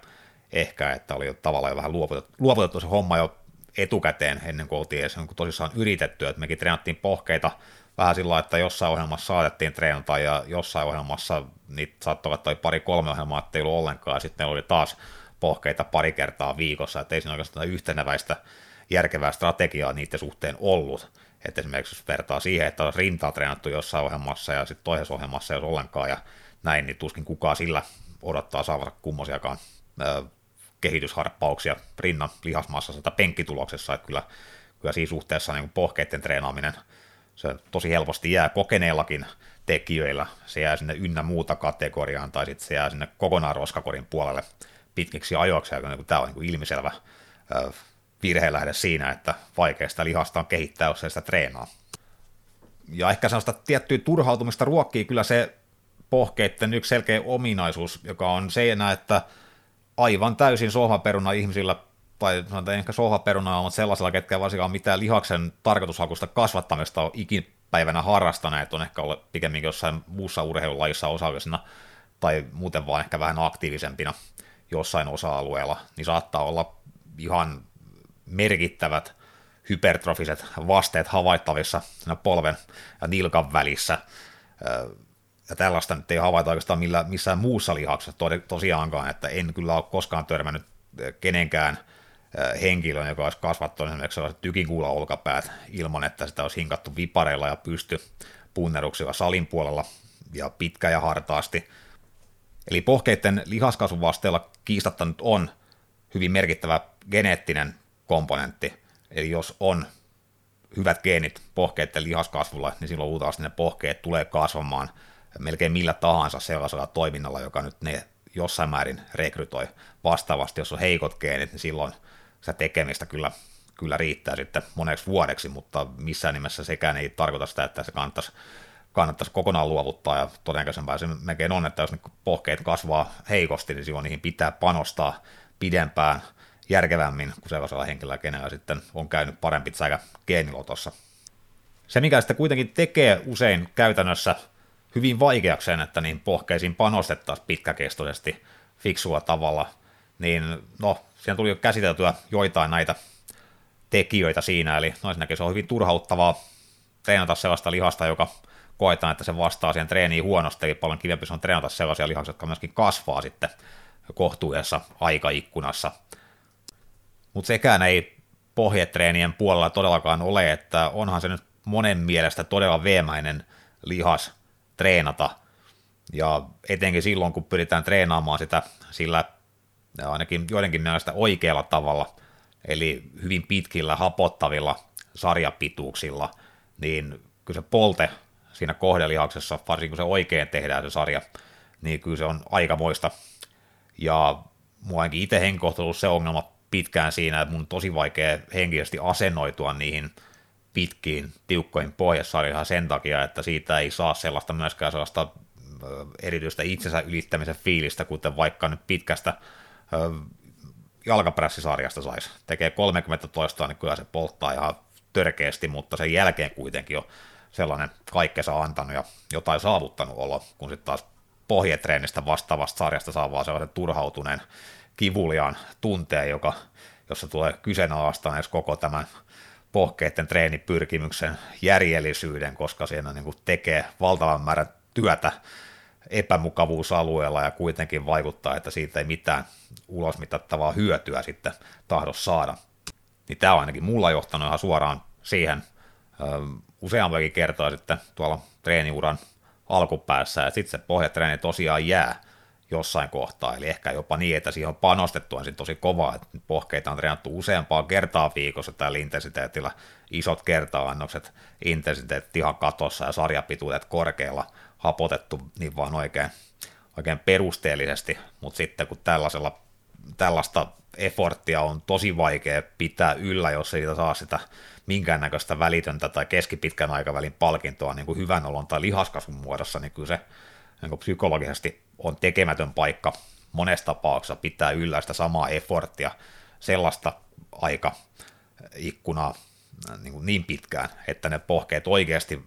ehkä että oli tavallaan jo vähän luovutettu, luovutettu se homma jo etukäteen ennen kuin oltiin edes niin tosissaan yritetty, että mekin treenattiin pohkeita vähän sillä että jossain ohjelmassa saatettiin treenata ja jossain ohjelmassa niitä saattoi olla pari-kolme ohjelmaa, että ei ollut ollenkaan, ja sitten oli taas pohkeita pari kertaa viikossa, että ei siinä oikeastaan yhteneväistä järkevää strategiaa niiden suhteen ollut. Että esimerkiksi jos vertaa siihen, että on rintaa treenattu jossain ohjelmassa ja sitten toisessa ohjelmassa jos ollenkaan ja näin, niin tuskin kukaan sillä odottaa saavansa kummosiakaan kehitysharppauksia rinnan lihasmassassa tai penkkituloksessa, että kyllä, kyllä siinä suhteessa niin pohkeiden treenaaminen, se tosi helposti jää kokeneillakin tekijöillä, se jää sinne ynnä muuta kategoriaan, tai sitten se jää sinne kokonaan roskakorin puolelle pitkiksi ajoiksi, ja tämä on niin ilmiselvä virhelähde siinä, että vaikeasta lihasta on kehittää, jos ei sitä treenaa. Ja ehkä sellaista tiettyä turhautumista ruokkii kyllä se pohkeiden yksi selkeä ominaisuus, joka on se, että aivan täysin sohvaperuna ihmisillä, tai sanotaan ehkä sohvaperuna, mutta sellaisella, ketkä varsinkaan mitään lihaksen tarkoitushakusta kasvattamista on ikipäivänä harrastaneet, on ehkä ollut pikemminkin jossain muussa urheilulajissa osallisena, tai muuten vaan ehkä vähän aktiivisempina jossain osa-alueella, niin saattaa olla ihan merkittävät hypertrofiset vasteet havaittavissa polven ja nilkan välissä. Ja tällaista nyt ei havaita oikeastaan millä, missään muussa lihaksessa tosiaankaan, että en kyllä ole koskaan törmännyt kenenkään henkilön, joka olisi kasvattanut esimerkiksi sellaiset tykinkuula olkapäät ilman, että sitä olisi hinkattu vipareilla ja pysty punneruksilla salin puolella ja pitkä ja hartaasti. Eli pohkeiden lihaskasvuvasteella kiistatta nyt on hyvin merkittävä geneettinen komponentti. Eli jos on hyvät geenit pohkeiden lihaskasvulla, niin silloin luultavasti ne pohkeet tulee kasvamaan melkein millä tahansa sellaisella toiminnalla, joka nyt ne jossain määrin rekrytoi. Vastaavasti, jos on heikot geenit, niin silloin sitä tekemistä kyllä, kyllä riittää sitten moneksi vuodeksi, mutta missään nimessä sekään ei tarkoita sitä, että se kannattaisi, kannattaisi kokonaan luovuttaa, ja todennäköisempää se melkein on, että jos ne pohkeet kasvaa heikosti, niin silloin niihin pitää panostaa pidempään – järkevämmin kuin sellaisella henkilöllä, kenellä sitten on käynyt parempi säkä geenilotossa. Se, mikä sitten kuitenkin tekee usein käytännössä hyvin vaikeaksi sen, että niin pohkeisiin panostettaisiin pitkäkestoisesti fiksua tavalla, niin no, siinä tuli jo käsiteltyä joitain näitä tekijöitä siinä, eli no ensinnäkin se on hyvin turhauttavaa treenata sellaista lihasta, joka koetaan, että se vastaa siihen treeniin huonosti, eli paljon kivempi on treenata sellaisia lihaksia, jotka myöskin kasvaa sitten kohtuudessa aikaikkunassa. Mutta sekään ei pohjetreenien puolella todellakaan ole, että onhan se nyt monen mielestä todella veemäinen lihas treenata, ja etenkin silloin, kun pyritään treenaamaan sitä sillä ainakin joidenkin mielestä oikealla tavalla, eli hyvin pitkillä hapottavilla sarjapituuksilla, niin kyllä se polte siinä kohdelihaksessa, varsinkin kun se oikein tehdään se sarja, niin kyllä se on aikamoista. Ja mua itse henkilökohtaisesti se ongelma pitkään siinä, että mun on tosi vaikea henkisesti asennoitua niihin pitkiin, tiukkoihin pohjassarjoihin sen takia, että siitä ei saa sellaista myöskään sellaista erityistä itsensä ylittämisen fiilistä, kuten vaikka nyt pitkästä jalkaprässisarjasta saisi. Tekee 30 toistoa, niin kyllä se polttaa ihan törkeästi, mutta sen jälkeen kuitenkin on sellainen kaikkensa antanut ja jotain saavuttanut olo, kun sitten taas pohjetreenistä vastaavasta sarjasta saa vaan sellaisen turhautuneen kivuliaan tunteen, joka, jossa tulee kyseenalaistaan edes koko tämän pohkeiden treenipyrkimyksen järjellisyyden, koska siinä niin kuin tekee valtavan määrän työtä epämukavuusalueella ja kuitenkin vaikuttaa, että siitä ei mitään ulosmitattavaa hyötyä sitten tahdo saada. Niin tämä on ainakin mulla johtanut ihan suoraan siihen useampiakin kertaa sitten tuolla treeniuran alkupäässä, ja sitten se pohjatreeni tosiaan jää jossain kohtaa, eli ehkä jopa niin, että siihen on panostettu ensin tosi kovaa, että pohkeita on treenattu useampaa kertaa viikossa tällä intensiteetillä, isot kerta-annokset, intensiteetti ihan katossa ja sarjapituudet korkealla, hapotettu niin vaan oikein, oikein perusteellisesti, mutta sitten kun tällaisella, tällaista efforttia on tosi vaikea pitää yllä, jos siitä saa sitä minkäännäköistä välitöntä tai keskipitkän aikavälin palkintoa niin kuin hyvän olon tai lihaskasvun muodossa, niin kyllä se niin psykologisesti on tekemätön paikka monessa tapauksessa pitää yllä sitä samaa efforttia, sellaista aika ikkunaa niin, kuin niin pitkään, että ne pohkeet oikeasti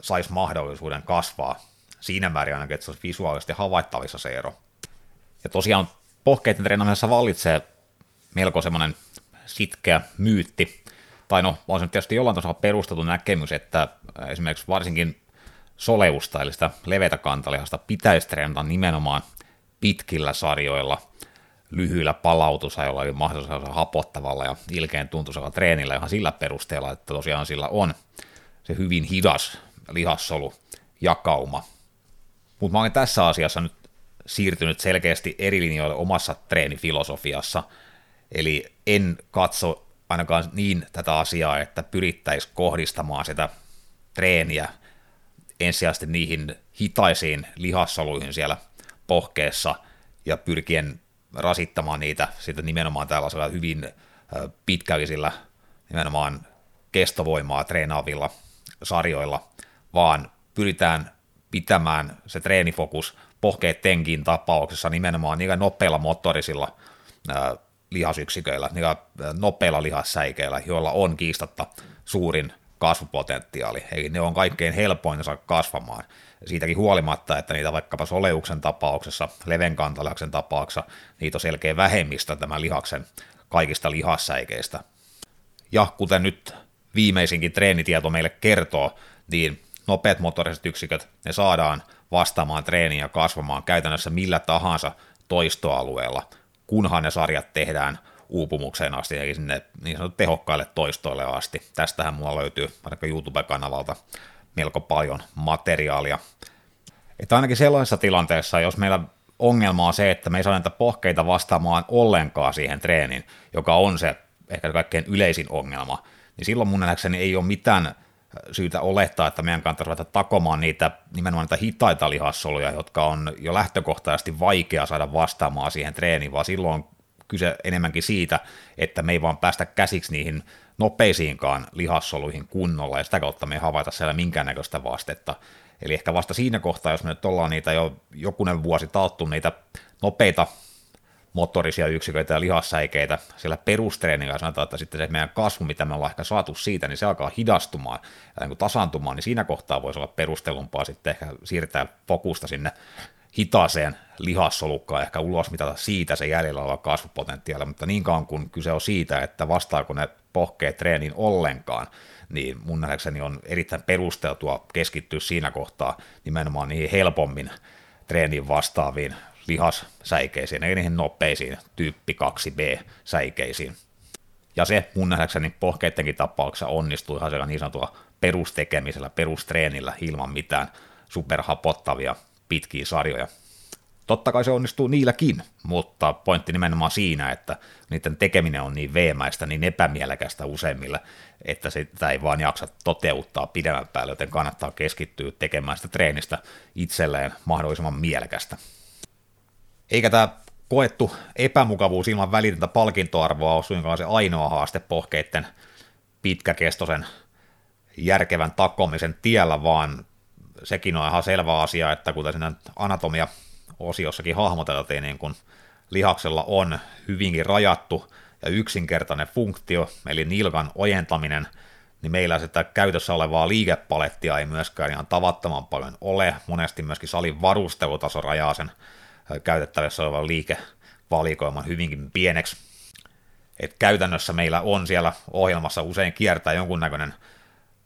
sais mahdollisuuden kasvaa siinä määrin ainakin, että se olisi visuaalisesti havaittavissa se ero. Ja tosiaan pohkeiden treenaamisessa vallitsee melko semmoinen sitkeä myytti, tai no, on se tietysti jollain tasolla perusteltu näkemys, että esimerkiksi varsinkin soleusta, eli sitä leveitä kantalihasta, pitäisi treenata nimenomaan pitkillä sarjoilla, lyhyillä palautusajoilla, eli mahdollisimman hapottavalla ja ilkeen tuntuisella treenillä ihan sillä perusteella, että tosiaan sillä on se hyvin hidas lihassolu jakauma. Mutta mä olen tässä asiassa nyt siirtynyt selkeästi eri linjoille omassa treenifilosofiassa, eli en katso ainakaan niin tätä asiaa, että pyrittäisiin kohdistamaan sitä treeniä ensisijaisesti niihin hitaisiin lihassoluihin siellä pohkeessa ja pyrkien rasittamaan niitä sitten nimenomaan tällaisella hyvin pitkällisillä nimenomaan kestovoimaa treenaavilla sarjoilla, vaan pyritään pitämään se treenifokus pohkeet tenkin tapauksessa nimenomaan niillä nopeilla motorisilla lihasyksiköillä, niillä nopeilla lihassäikeillä, joilla on kiistatta suurin kasvupotentiaali, eli ne on kaikkein helpoin saada kasvamaan. Siitäkin huolimatta, että niitä vaikkapa soleuksen tapauksessa, levenkantalihaksen tapauksessa, niitä on selkeä vähemmistö tämän lihaksen kaikista lihassäikeistä. Ja kuten nyt viimeisinkin treenitieto meille kertoo, niin nopeat motoriset yksiköt, ne saadaan vastaamaan treeniä ja kasvamaan käytännössä millä tahansa toistoalueella, kunhan ne sarjat tehdään uupumukseen asti, eli sinne niin sanottu tehokkaille toistoille asti. Tästähän mulla löytyy vaikka YouTube-kanavalta melko paljon materiaalia. Että ainakin sellaisessa tilanteessa, jos meillä ongelma on se, että me ei saa näitä pohkeita vastaamaan ollenkaan siihen treeniin, joka on se ehkä kaikkein yleisin ongelma, niin silloin mun nähdäkseni ei ole mitään syytä olettaa, että meidän kannattaisi ruveta takomaan niitä nimenomaan niitä hitaita lihassoluja, jotka on jo lähtökohtaisesti vaikea saada vastaamaan siihen treeniin, vaan silloin kyse enemmänkin siitä, että me ei vaan päästä käsiksi niihin nopeisiinkaan lihassoluihin kunnolla, ja sitä kautta me ei havaita siellä minkäännäköistä vastetta. Eli ehkä vasta siinä kohtaa, jos me nyt ollaan niitä jo jokunen vuosi tauttu niitä nopeita motorisia yksiköitä ja lihassäikeitä siellä perustreenillä, sanotaan, että sitten se meidän kasvu, mitä me ollaan ehkä saatu siitä, niin se alkaa hidastumaan ja niin tasaantumaan, niin siinä kohtaa voisi olla perustelumpaa sitten ehkä siirtää fokusta sinne hitaaseen lihassolukkaan, ehkä ulos mitata siitä se jäljellä oleva kasvupotentiaali, mutta niin kauan kun kyse on siitä, että vastaako ne pohkeet treenin ollenkaan, niin mun nähdäkseni on erittäin perusteltua keskittyä siinä kohtaa nimenomaan niihin helpommin treenin vastaaviin lihassäikeisiin, eli niihin nopeisiin tyyppi 2B-säikeisiin. Ja se mun nähdäkseni pohkeidenkin tapauksessa onnistuu ihan niin sanotua perustekemisellä, perustreenillä ilman mitään superhapottavia pitkiä sarjoja. Totta kai se onnistuu niilläkin, mutta pointti nimenomaan siinä, että niiden tekeminen on niin veemäistä, niin epämielekästä useimmilla, että sitä ei vaan jaksa toteuttaa pidemmän päälle, joten kannattaa keskittyä tekemään sitä treenistä itselleen mahdollisimman mielekästä. Eikä tämä koettu epämukavuus ilman välitöntä palkintoarvoa ole suinkaan se ainoa haaste pohkeiden pitkäkestoisen järkevän takomisen tiellä, vaan sekin on ihan selvä asia, että kuten siinä anatomia-osiossakin hahmoteltiin, niin kun lihaksella on hyvinkin rajattu ja yksinkertainen funktio, eli nilkan ojentaminen, niin meillä sitä käytössä olevaa liikepalettia ei myöskään ihan tavattoman paljon ole. Monesti myöskin salin varustelutaso rajaa sen käytettävissä olevan liikevalikoiman hyvinkin pieneksi. Et käytännössä meillä on siellä ohjelmassa usein kiertää jonkunnäköinen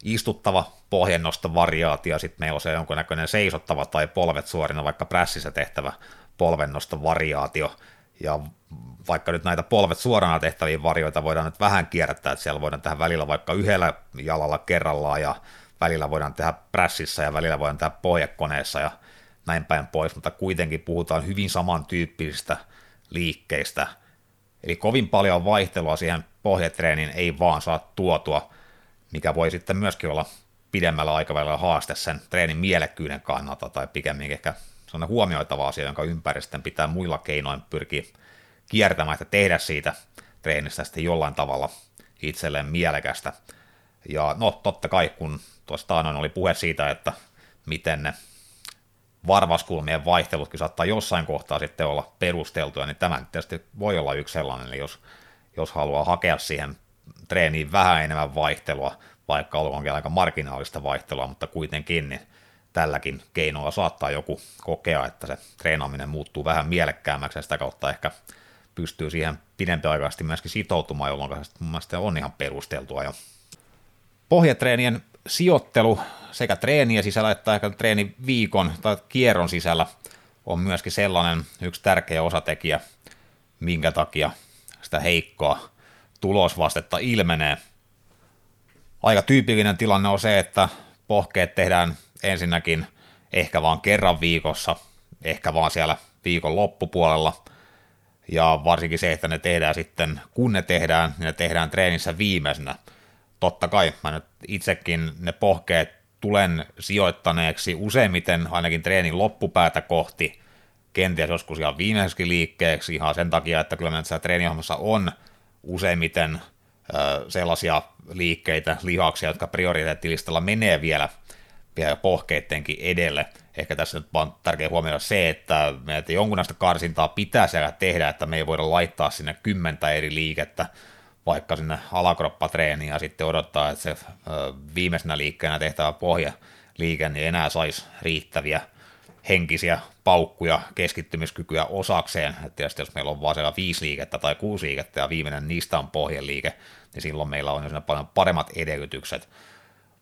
istuttava pohjennostovariaatio, sitten meillä on se jonkunnäköinen seisottava tai polvet suorina, vaikka prässissä tehtävä polvennostovariaatio, ja vaikka nyt näitä polvet suorana tehtäviä varjoita voidaan nyt vähän kierrättää, että siellä voidaan tehdä välillä vaikka yhdellä jalalla kerrallaan, ja välillä voidaan tehdä prässissä, ja välillä voidaan tehdä pohjekoneessa, ja näin päin pois, mutta kuitenkin puhutaan hyvin samantyyppisistä liikkeistä, eli kovin paljon vaihtelua siihen pohjetreeniin ei vaan saa tuotua, mikä voi sitten myöskin olla pidemmällä aikavälillä haaste sen treenin mielekkyyden kannalta, tai pikemminkin ehkä sellainen huomioitava asia, jonka ympäristön pitää muilla keinoin pyrkiä kiertämään, että tehdä siitä treenistä sitten jollain tavalla itselleen mielekästä. Ja no totta kai, kun tuosta ainoin oli puhe siitä, että miten ne varvaskulmien vaihtelutkin saattaa jossain kohtaa sitten olla perusteltuja, niin tämä tietysti voi olla yksi sellainen, eli jos, jos haluaa hakea siihen treeniin vähän enemmän vaihtelua, vaikka olkoonkin aika marginaalista vaihtelua, mutta kuitenkin niin tälläkin keinolla saattaa joku kokea, että se treenaaminen muuttuu vähän mielekkäämmäksi ja sitä kautta ehkä pystyy siihen pidempiaikaisesti myöskin sitoutumaan, jolloin se mun mielestä on ihan perusteltua jo. Pohjatreenien sijoittelu sekä treeniä sisällä että ehkä treeni viikon tai kierron sisällä on myöskin sellainen yksi tärkeä osatekijä, minkä takia sitä heikkoa tulosvastetta ilmenee. Aika tyypillinen tilanne on se, että pohkeet tehdään ensinnäkin ehkä vaan kerran viikossa, ehkä vaan siellä viikon loppupuolella, Ja varsinkin se, että ne tehdään sitten, kun ne tehdään, niin ne tehdään treenissä viimeisenä. Totta kai, mä nyt itsekin ne pohkeet tulen sijoittaneeksi useimmiten ainakin treenin loppupäätä kohti, kenties joskus ihan viimeiseksi liikkeeksi ihan sen takia, että kyllä tässä treeniohjelmassa on useimmiten sellaisia liikkeitä, lihaksia, jotka prioriteettilistalla menee vielä, vielä pohkeittenkin edelle. Ehkä tässä nyt vaan tärkeä huomioida se, että meitä jonkunlaista karsintaa pitää siellä tehdä, että me ei voida laittaa sinne kymmentä eri liikettä, vaikka sinne alakroppatreeniin ja sitten odottaa, että se viimeisenä liikkeenä tehtävä pohjaliike niin enää saisi riittäviä henkisiä paukkuja, keskittymiskykyä osakseen. Et tietysti jos meillä on vaan siellä viisi liikettä tai kuusi liikettä ja viimeinen niistä on pohjeliike, niin silloin meillä on jo paljon paremmat edellytykset.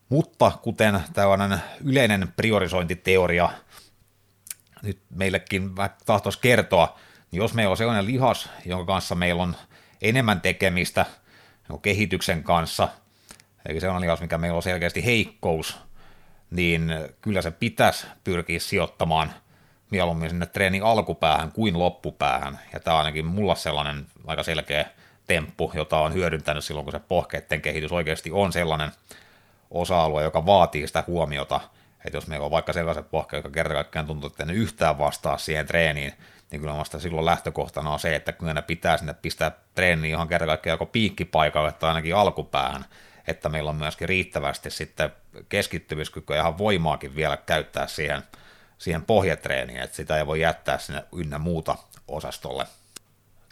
Mutta kuten tällainen yleinen priorisointiteoria nyt meillekin tahtoisi kertoa, niin jos meillä on sellainen lihas, jonka kanssa meillä on enemmän tekemistä kehityksen kanssa, eli sellainen lihas, mikä meillä on selkeästi heikkous, niin kyllä se pitäisi pyrkiä sijoittamaan mieluummin sinne treenin alkupäähän kuin loppupäähän. Ja tämä on ainakin mulla sellainen aika selkeä temppu, jota on hyödyntänyt silloin, kun se pohkeiden kehitys oikeasti on sellainen osa-alue, joka vaatii sitä huomiota. Että jos meillä on vaikka sellaiset pohkeet, jotka kerta kaikkiaan tuntuu, että ne yhtään vastaa siihen treeniin, niin kyllä vasta silloin lähtökohtana on se, että kyllä ne pitää sinne pistää treeniin ihan kerta kaikkiaan joko piikkipaikalle tai ainakin alkupäähän, että meillä on myöskin riittävästi sitten keskittymiskykyä ja ihan voimaakin vielä käyttää siihen, siihen pohjatreeniin, että sitä ei voi jättää sinne ynnä muuta osastolle.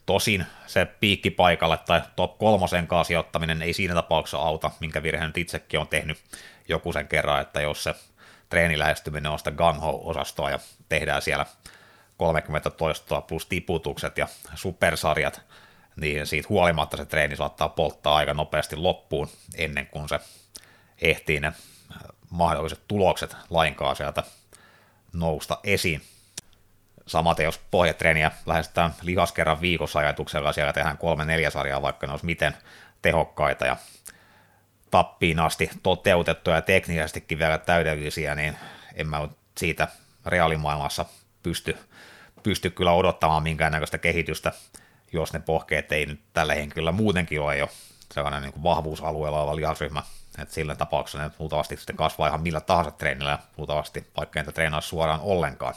Tosin se piikkipaikalle tai top kolmosen kanssa sijoittaminen ei siinä tapauksessa auta, minkä virheen nyt itsekin on tehnyt joku sen kerran, että jos se treenilähestyminen on sitä gung-ho-osastoa ja tehdään siellä 30 toistoa plus tiputukset ja supersarjat, niin siitä huolimatta se treeni saattaa polttaa aika nopeasti loppuun ennen kuin se ehtii ne mahdolliset tulokset lainkaan sieltä nousta esiin. Samaten jos pohjatreeniä lähestytään lihaskerran viikossa ajatuksella, siellä tehdään kolme neljä sarjaa, vaikka ne olisi miten tehokkaita ja tappiin asti toteutettuja ja teknisestikin vielä täydellisiä, niin en mä siitä reaalimaailmassa pysty, pysty kyllä odottamaan minkäännäköistä kehitystä jos ne pohkeet ei nyt tällä henkilöllä muutenkin ole jo sellainen niin vahvuusalueella oleva lihasryhmä, että sillä tapauksessa ne luultavasti sitten kasvaa ihan millä tahansa treenillä, luultavasti vaikka entä treenaa suoraan ollenkaan.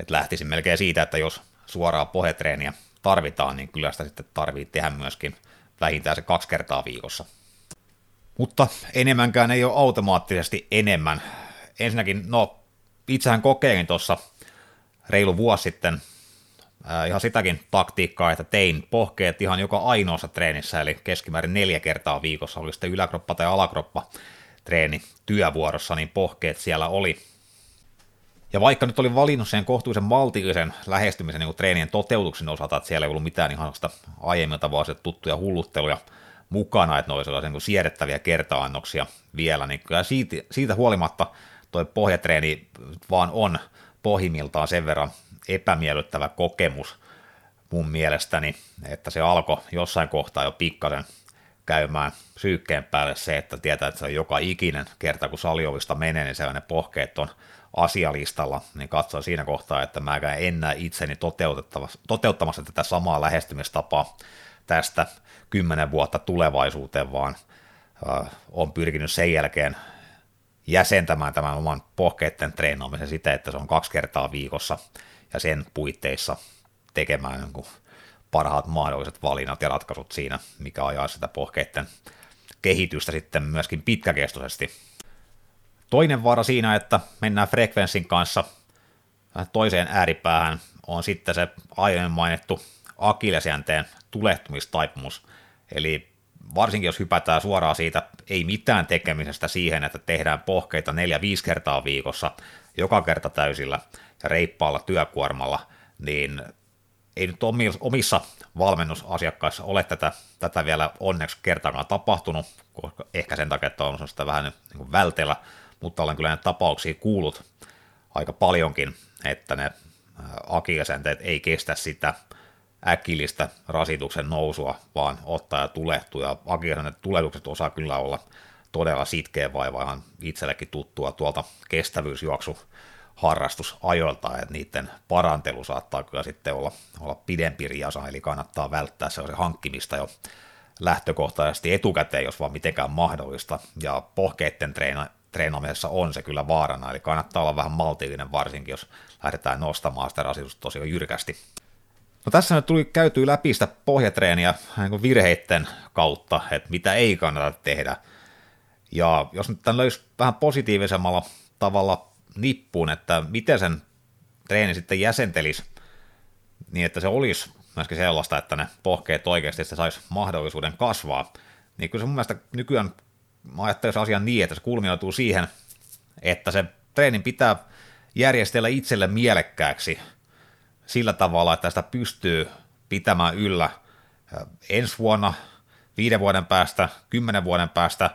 että lähtisin melkein siitä, että jos suoraa pohjetreeniä tarvitaan, niin kyllä sitä sitten tarvii tehdä myöskin vähintään se kaksi kertaa viikossa. Mutta enemmänkään ei ole automaattisesti enemmän. Ensinnäkin, no itsehän kokeilin tuossa reilu vuosi sitten ihan sitäkin taktiikkaa, että tein pohkeet ihan joka ainoassa treenissä, eli keskimäärin neljä kertaa viikossa, oli sitten yläkroppa tai alakroppa treeni työvuorossa, niin pohkeet siellä oli. Ja vaikka nyt olin valinnut sen kohtuullisen maltillisen lähestymisen niin treenien toteutuksen osalta, että siellä ei ollut mitään ihan aiemmilta vuosilta tuttuja hullutteluja mukana, että ne oli sellaisia niin siedettäviä kertaannoksia vielä, niin kyllä siitä, siitä huolimatta toi pohjatreeni vaan on pohjimmiltaan sen verran epämiellyttävä kokemus mun mielestäni, että se alkoi jossain kohtaa jo pikkasen käymään syykkeen päälle se, että tietää, että se on joka ikinen kerta, kun saliovista menee, niin sellainen pohkeet on asialistalla, niin katsoin siinä kohtaa, että mä en näe itseni toteuttamassa tätä samaa lähestymistapaa tästä kymmenen vuotta tulevaisuuteen, vaan äh, on pyrkinyt sen jälkeen jäsentämään tämän oman pohkeiden treenaamisen sitä, että se on kaksi kertaa viikossa ja sen puitteissa tekemään niin parhaat mahdolliset valinnat ja ratkaisut siinä, mikä ajaa sitä pohkeiden kehitystä sitten myöskin pitkäkestoisesti. Toinen vaara siinä, että mennään frekvenssin kanssa toiseen ääripäähän, on sitten se aiemmin mainittu akillesjänteen tulehtumistaipumus, eli varsinkin jos hypätään suoraan siitä ei mitään tekemisestä siihen, että tehdään pohkeita neljä 5 kertaa viikossa, joka kerta täysillä reippaalla työkuormalla, niin ei nyt omissa valmennusasiakkaissa ole tätä, tätä vielä onneksi kertaakaan tapahtunut, koska ehkä sen takia, että on sitä vähän niin kuin vältellä, mutta olen kyllä näitä tapauksia kuullut aika paljonkin, että ne akilisenteet ei kestä sitä äkillistä rasituksen nousua, vaan ottaa ja tulehtuu, ja akilisenteet tulehdukset osaa kyllä olla todella sitkeä vaiva, ihan itsellekin tuttua tuolta kestävyysjuoksu harrastusajoilta, että niiden parantelu saattaa kyllä sitten olla, olla pidempi riasa, eli kannattaa välttää se hankkimista jo lähtökohtaisesti etukäteen, jos vaan mitenkään mahdollista, ja pohkeiden treena, treenaamisessa on se kyllä vaarana, eli kannattaa olla vähän maltillinen varsinkin, jos lähdetään nostamaan sitä rasitusta tosi jyrkästi. No tässä nyt tuli käytyä läpi sitä pohjatreeniä niin virheiden kautta, että mitä ei kannata tehdä. Ja jos nyt tämän löysi vähän positiivisemmalla tavalla nippuun, että miten sen treeni sitten jäsentelisi, niin että se olisi myöskin sellaista, että ne pohkeet oikeasti että saisi mahdollisuuden kasvaa, niin kyllä se mun mielestä nykyään mä ajattelen asian niin, että se kulminoituu siihen, että se treenin pitää järjestellä itselle mielekkääksi sillä tavalla, että sitä pystyy pitämään yllä ensi vuonna, viiden vuoden päästä, kymmenen vuoden päästä,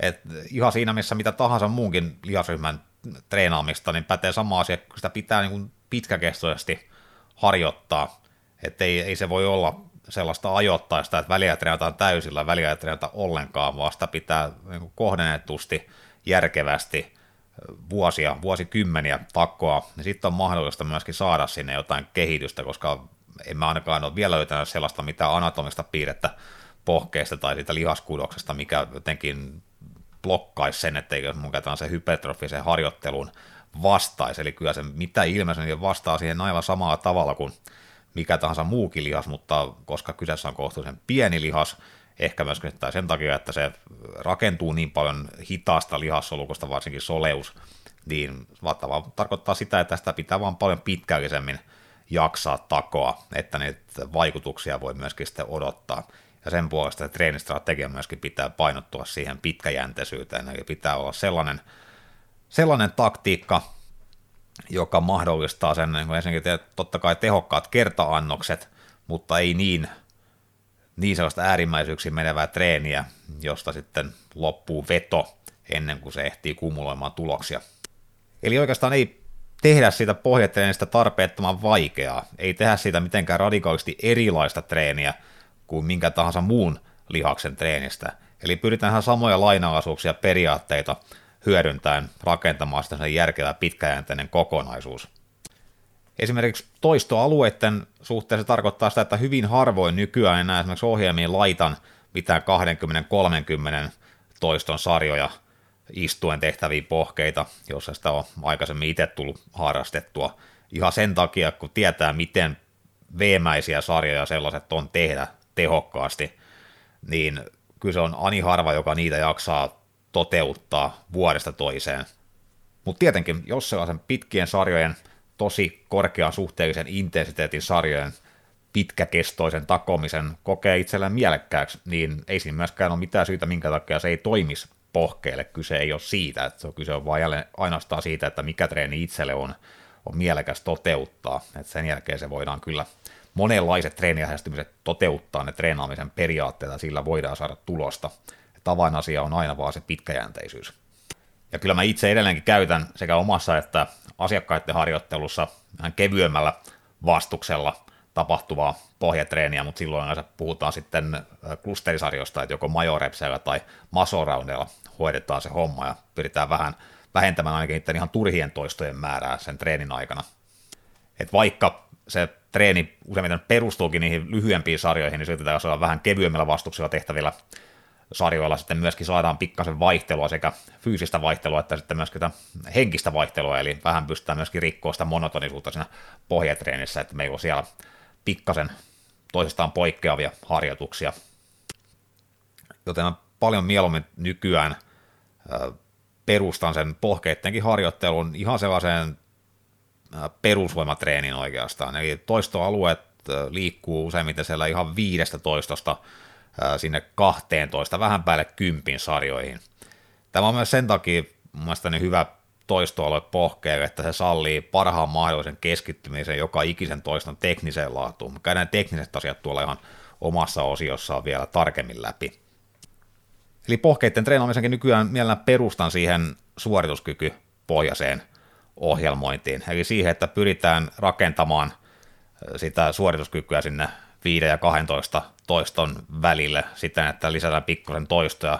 että ihan siinä missä mitä tahansa muunkin lihasryhmän treenaamista, niin pätee sama asia, kun sitä pitää niin kuin pitkäkestoisesti harjoittaa, että ei, ei se voi olla sellaista ajoittaista, että väliä treenataan täysillä, väliä treenataan ollenkaan, vaan sitä pitää niin kohdennetusti, järkevästi vuosia, vuosikymmeniä takkoa, niin sitten on mahdollista myöskin saada sinne jotain kehitystä, koska en mä ainakaan ole vielä löytänyt sellaista mitään anatomista piirrettä pohkeista tai siitä lihaskudoksesta, mikä jotenkin blokkaisi sen, etteikö mun se hypertrofisen harjoittelun vastaisi, eli kyllä se mitä ilmeisesti vastaa siihen aivan samalla tavalla kuin mikä tahansa muukin lihas, mutta koska kyseessä on kohtuullisen pieni lihas, ehkä myös sen takia, että se rakentuu niin paljon hitaasta lihassolukosta, varsinkin soleus, niin vattava tarkoittaa sitä, että tästä pitää vaan paljon pitkällisemmin jaksaa takoa, että niitä vaikutuksia voi myöskin sitten odottaa. Ja sen puolesta treenistrategia myöskin pitää painottua siihen pitkäjänteisyyteen, eli pitää olla sellainen, sellainen taktiikka, joka mahdollistaa sen niin ensinnäkin totta kai tehokkaat kertaannokset, mutta ei niin, niin sellaista äärimmäisyyksiin menevää treeniä, josta sitten loppuu veto ennen kuin se ehtii kumuloimaan tuloksia. Eli oikeastaan ei tehdä siitä pohjatreenistä tarpeettoman vaikeaa, ei tehdä siitä mitenkään radikaalisti erilaista treeniä kuin minkä tahansa muun lihaksen treenistä. Eli pyritään samoja lainalaisuuksia periaatteita hyödyntäen rakentamaan sitä sen järkevä pitkäjänteinen kokonaisuus. Esimerkiksi toistoalueiden suhteen se tarkoittaa sitä, että hyvin harvoin nykyään enää esimerkiksi ohjelmiin laitan mitään 20-30 toiston sarjoja istuen tehtäviä pohkeita, jossa sitä on aikaisemmin itse tullut harrastettua. Ihan sen takia, kun tietää, miten veemäisiä sarjoja sellaiset on tehdä tehokkaasti, niin kyllä se on ani harva, joka niitä jaksaa toteuttaa vuodesta toiseen. Mutta tietenkin, jos sellaisen pitkien sarjojen, tosi korkean suhteellisen intensiteetin sarjojen pitkäkestoisen takomisen kokee itselleen mielekkääksi, niin ei siinä myöskään ole mitään syytä, minkä takia se ei toimisi pohkeelle. Kyse ei ole siitä, että se on kyse on vain jälleen ainoastaan siitä, että mikä treeni itselle on, on mielekäs toteuttaa. Et sen jälkeen se voidaan kyllä monenlaiset treenihästymiset toteuttaa ne treenaamisen periaatteet, ja sillä voidaan saada tulosta avainasia on aina vaan se pitkäjänteisyys. Ja kyllä mä itse edelleenkin käytän sekä omassa että asiakkaiden harjoittelussa vähän kevyemmällä vastuksella tapahtuvaa pohjatreeniä, mutta silloin yleensä puhutaan sitten klusterisarjoista, että joko majorepseillä tai masoraundeilla hoidetaan se homma ja pyritään vähän vähentämään ainakin niiden ihan turhien toistojen määrää sen treenin aikana. Et vaikka se treeni useimmiten perustuukin niihin lyhyempiin sarjoihin, niin yritetään olla vähän kevyemmillä vastuksilla tehtävillä sarjoilla sitten myöskin saadaan pikkasen vaihtelua, sekä fyysistä vaihtelua että sitten myöskin henkistä vaihtelua, eli vähän pystytään myöskin rikkoa sitä monotonisuutta siinä pohjatreenissä, että meillä on siellä pikkasen toisistaan poikkeavia harjoituksia. Joten mä paljon mieluummin nykyään perustan sen pohkeittenkin harjoittelun ihan sellaiseen perusvoimatreeniin oikeastaan. Eli toistoalueet liikkuu useimmiten siellä ihan viidestä toistosta sinne 12, vähän päälle kympin sarjoihin. Tämä on myös sen takia mielestäni hyvä toistoalue pohkeelle, että se sallii parhaan mahdollisen keskittymisen joka ikisen toiston tekniseen laatuun. Mä käydään tekniset asiat tuolla ihan omassa osiossaan vielä tarkemmin läpi. Eli pohkeiden treenaamisenkin nykyään mielellään perustan siihen suorituskykypohjaiseen ohjelmointiin, eli siihen, että pyritään rakentamaan sitä suorituskykyä sinne 5 ja 12 toiston välille siten, että lisätään pikkusen toistoja,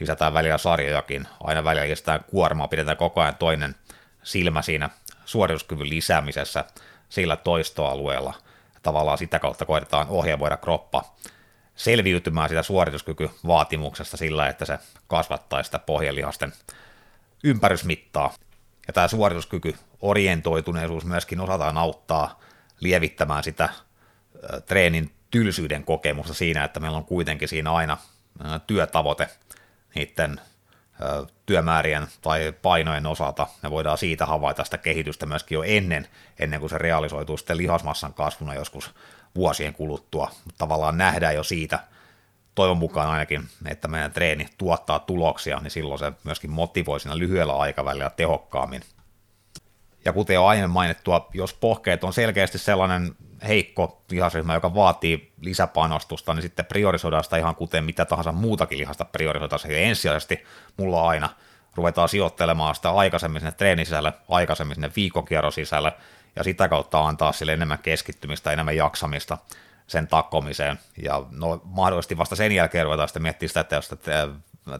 lisätään välillä sarjojakin, aina välillä lisätään kuormaa, pidetään koko ajan toinen silmä siinä suorituskyvyn lisäämisessä sillä toistoalueella. Tavallaan sitä kautta koitetaan ohjelmoida kroppa selviytymään sitä suorituskykyvaatimuksesta sillä, että se kasvattaa sitä pohjelihasten ympärysmittaa. Ja tämä suorituskyky, orientoituneisuus myöskin osataan auttaa lievittämään sitä treenin tylsyyden kokemusta siinä, että meillä on kuitenkin siinä aina työtavoite niiden työmäärien tai painojen osalta. Me voidaan siitä havaita sitä kehitystä myöskin jo ennen, ennen kuin se realisoituu sitten lihasmassan kasvuna joskus vuosien kuluttua. Tavallaan nähdään jo siitä, toivon mukaan ainakin, että meidän treeni tuottaa tuloksia, niin silloin se myöskin motivoi siinä lyhyellä aikavälillä tehokkaammin. Ja kuten jo aiemmin mainittua, jos pohkeet on selkeästi sellainen heikko lihasryhmä, joka vaatii lisäpanostusta, niin sitten priorisoidaan sitä ihan kuten mitä tahansa muutakin lihasta priorisoidaan. Ja ensisijaisesti mulla aina ruvetaan sijoittelemaan sitä aikaisemmin sinne treenisisälle, aikaisemmin sinne viikokierron sisälle, ja sitä kautta antaa sille enemmän keskittymistä, enemmän jaksamista sen takkomiseen. Ja no, mahdollisesti vasta sen jälkeen ruvetaan sitten miettimään sitä, että jos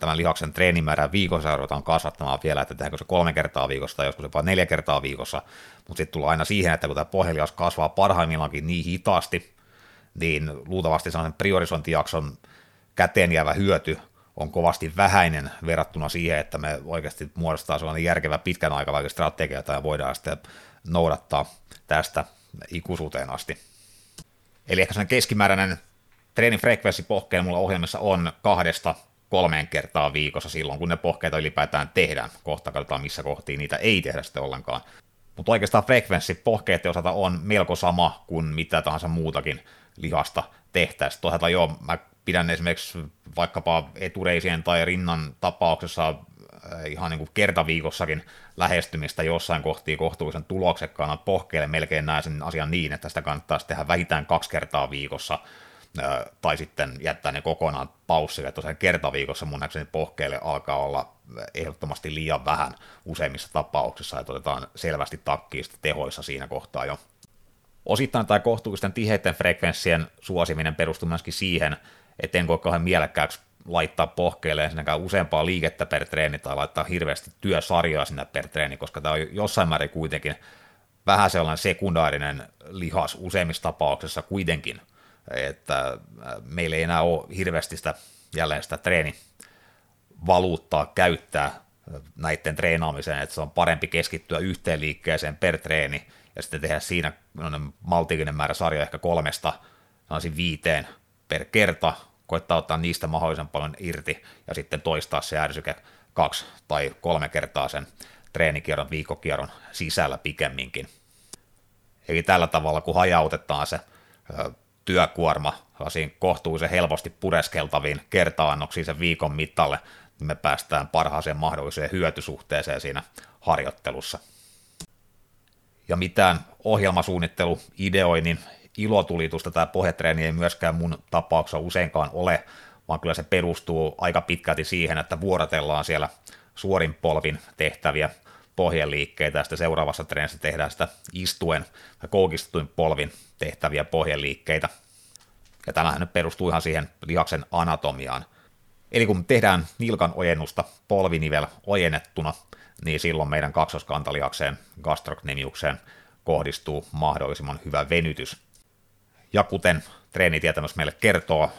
tämän lihaksen treenimäärää viikossa ruvetaan kasvattamaan vielä, että tehdäänkö se kolme kertaa viikossa tai joskus jopa neljä kertaa viikossa, mutta sitten tullaan aina siihen, että kun tämä pohjelihas kasvaa parhaimmillaankin niin hitaasti, niin luultavasti sellainen priorisointijakson käteen jäävä hyöty on kovasti vähäinen verrattuna siihen, että me oikeasti muodostaa sellainen järkevä pitkän aikavälin strategia, tai voidaan sitten noudattaa tästä ikuisuuteen asti. Eli ehkä sellainen keskimääräinen treenifrekvenssi pohkeen mulla ohjelmassa on kahdesta kolmeen kertaa viikossa silloin, kun ne pohkeita ylipäätään tehdään. Kohta katsotaan, missä kohtiin niitä ei tehdä sitten ollenkaan. Mutta oikeastaan frekvenssi pohkeiden osalta on melko sama kuin mitä tahansa muutakin lihasta tehtäisiin. Toisaalta joo, mä pidän esimerkiksi vaikkapa etureisien tai rinnan tapauksessa ihan niin kuin kertaviikossakin lähestymistä jossain kohtii kohtuullisen tuloksekkaana pohkeille melkein näen sen asian niin, että sitä kannattaisi tehdä vähintään kaksi kertaa viikossa tai sitten jättää ne kokonaan paussille. Tosiaan kertaviikossa mun näkseni pohkeille alkaa olla ehdottomasti liian vähän useimmissa tapauksissa, että otetaan selvästi takkiista tehoissa siinä kohtaa jo. Osittain tämä kohtuullisten tiheiden frekvenssien suosiminen perustuu myöskin siihen, että en koe kauhean mielekkääksi laittaa pohkeelle ensinnäkään useampaa liikettä per treeni tai laittaa hirveästi työsarjaa sinne per treeni, koska tämä on jossain määrin kuitenkin vähän sellainen sekundaarinen lihas useimmissa tapauksissa kuitenkin – että meillä ei enää ole hirveästi sitä, jälleen sitä treenivaluuttaa käyttää näiden treenaamiseen, että se on parempi keskittyä yhteen liikkeeseen per treeni ja sitten tehdä siinä maltillinen määrä sarja ehkä kolmesta viiteen per kerta, koittaa ottaa niistä mahdollisen paljon irti ja sitten toistaa se ärsyke kaksi tai kolme kertaa sen treenikierron, viikkokierron sisällä pikemminkin. Eli tällä tavalla, kun hajautetaan se työkuorma kohtuullisen helposti pureskeltaviin kertaannoksiin sen viikon mittalle, niin me päästään parhaaseen mahdolliseen hyötysuhteeseen siinä harjoittelussa. Ja mitään ohjelmasuunnittelu, ideoinnin, ilotulitusta tai pohjatreeni ei myöskään mun tapauksessa useinkaan ole, vaan kyllä se perustuu aika pitkälti siihen, että vuorotellaan siellä suorin polvin tehtäviä pohjeliikkeitä ja sitten seuraavassa treenissä tehdään sitä istuen ja koukistetuin polvin tehtäviä pohjeliikkeitä. Ja tämähän nyt perustuu ihan siihen lihaksen anatomiaan. Eli kun tehdään nilkan ojennusta polvinivel ojennettuna, niin silloin meidän kaksoskantalihakseen, gastrocnemiukseen, kohdistuu mahdollisimman hyvä venytys. Ja kuten treenitietämys meille kertoo,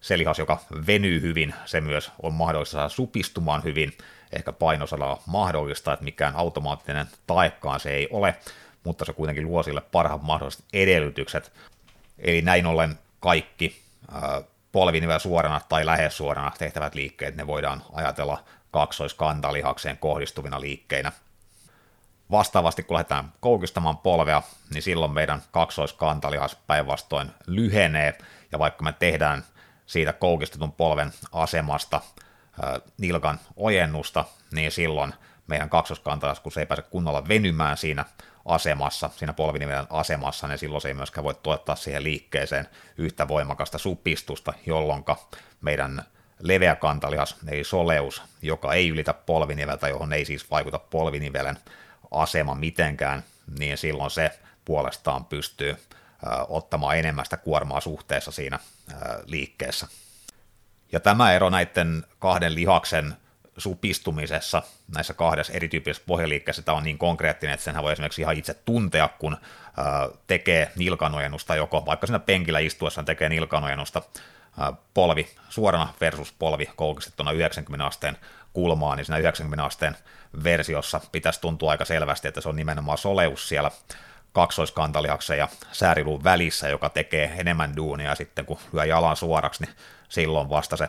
se lihas, joka venyy hyvin, se myös on mahdollista supistumaan hyvin, ehkä painosalaa mahdollista, että mikään automaattinen taekkaan se ei ole, mutta se kuitenkin luo sille parhaat mahdolliset edellytykset. Eli näin ollen kaikki polvinivel suorana tai lähes suorana tehtävät liikkeet, ne voidaan ajatella kaksoiskantalihakseen kohdistuvina liikkeinä. Vastaavasti kun lähdetään koukistamaan polvea, niin silloin meidän kaksoiskantalihas päinvastoin lyhenee, ja vaikka me tehdään siitä koukistetun polven asemasta nilkan ojennusta, niin silloin meidän kaksoskanta, kun se ei pääse kunnolla venymään siinä asemassa, siinä polvinivelen asemassa, niin silloin se ei myöskään voi tuottaa siihen liikkeeseen yhtä voimakasta supistusta, jolloin meidän leveä kantalihas, eli soleus, joka ei ylitä polviniveltä, johon ei siis vaikuta polvinivelen asema mitenkään, niin silloin se puolestaan pystyy ottamaan enemmän sitä kuormaa suhteessa siinä liikkeessä. Ja tämä ero näiden kahden lihaksen supistumisessa näissä kahdessa erityyppisessä pohjaliikkeessä tämä on niin konkreettinen, että senhän voi esimerkiksi ihan itse tuntea, kun tekee nilkanojennusta, joko vaikka siinä penkillä istuessaan tekee nilkanojennusta polvi suorana versus polvi koukistettuna 90 asteen kulmaan, niin siinä 90 asteen versiossa pitäisi tuntua aika selvästi, että se on nimenomaan soleus siellä kaksoiskantalihaksen ja sääriluun välissä, joka tekee enemmän duunia sitten, kun lyö jalan suoraksi, niin silloin vasta se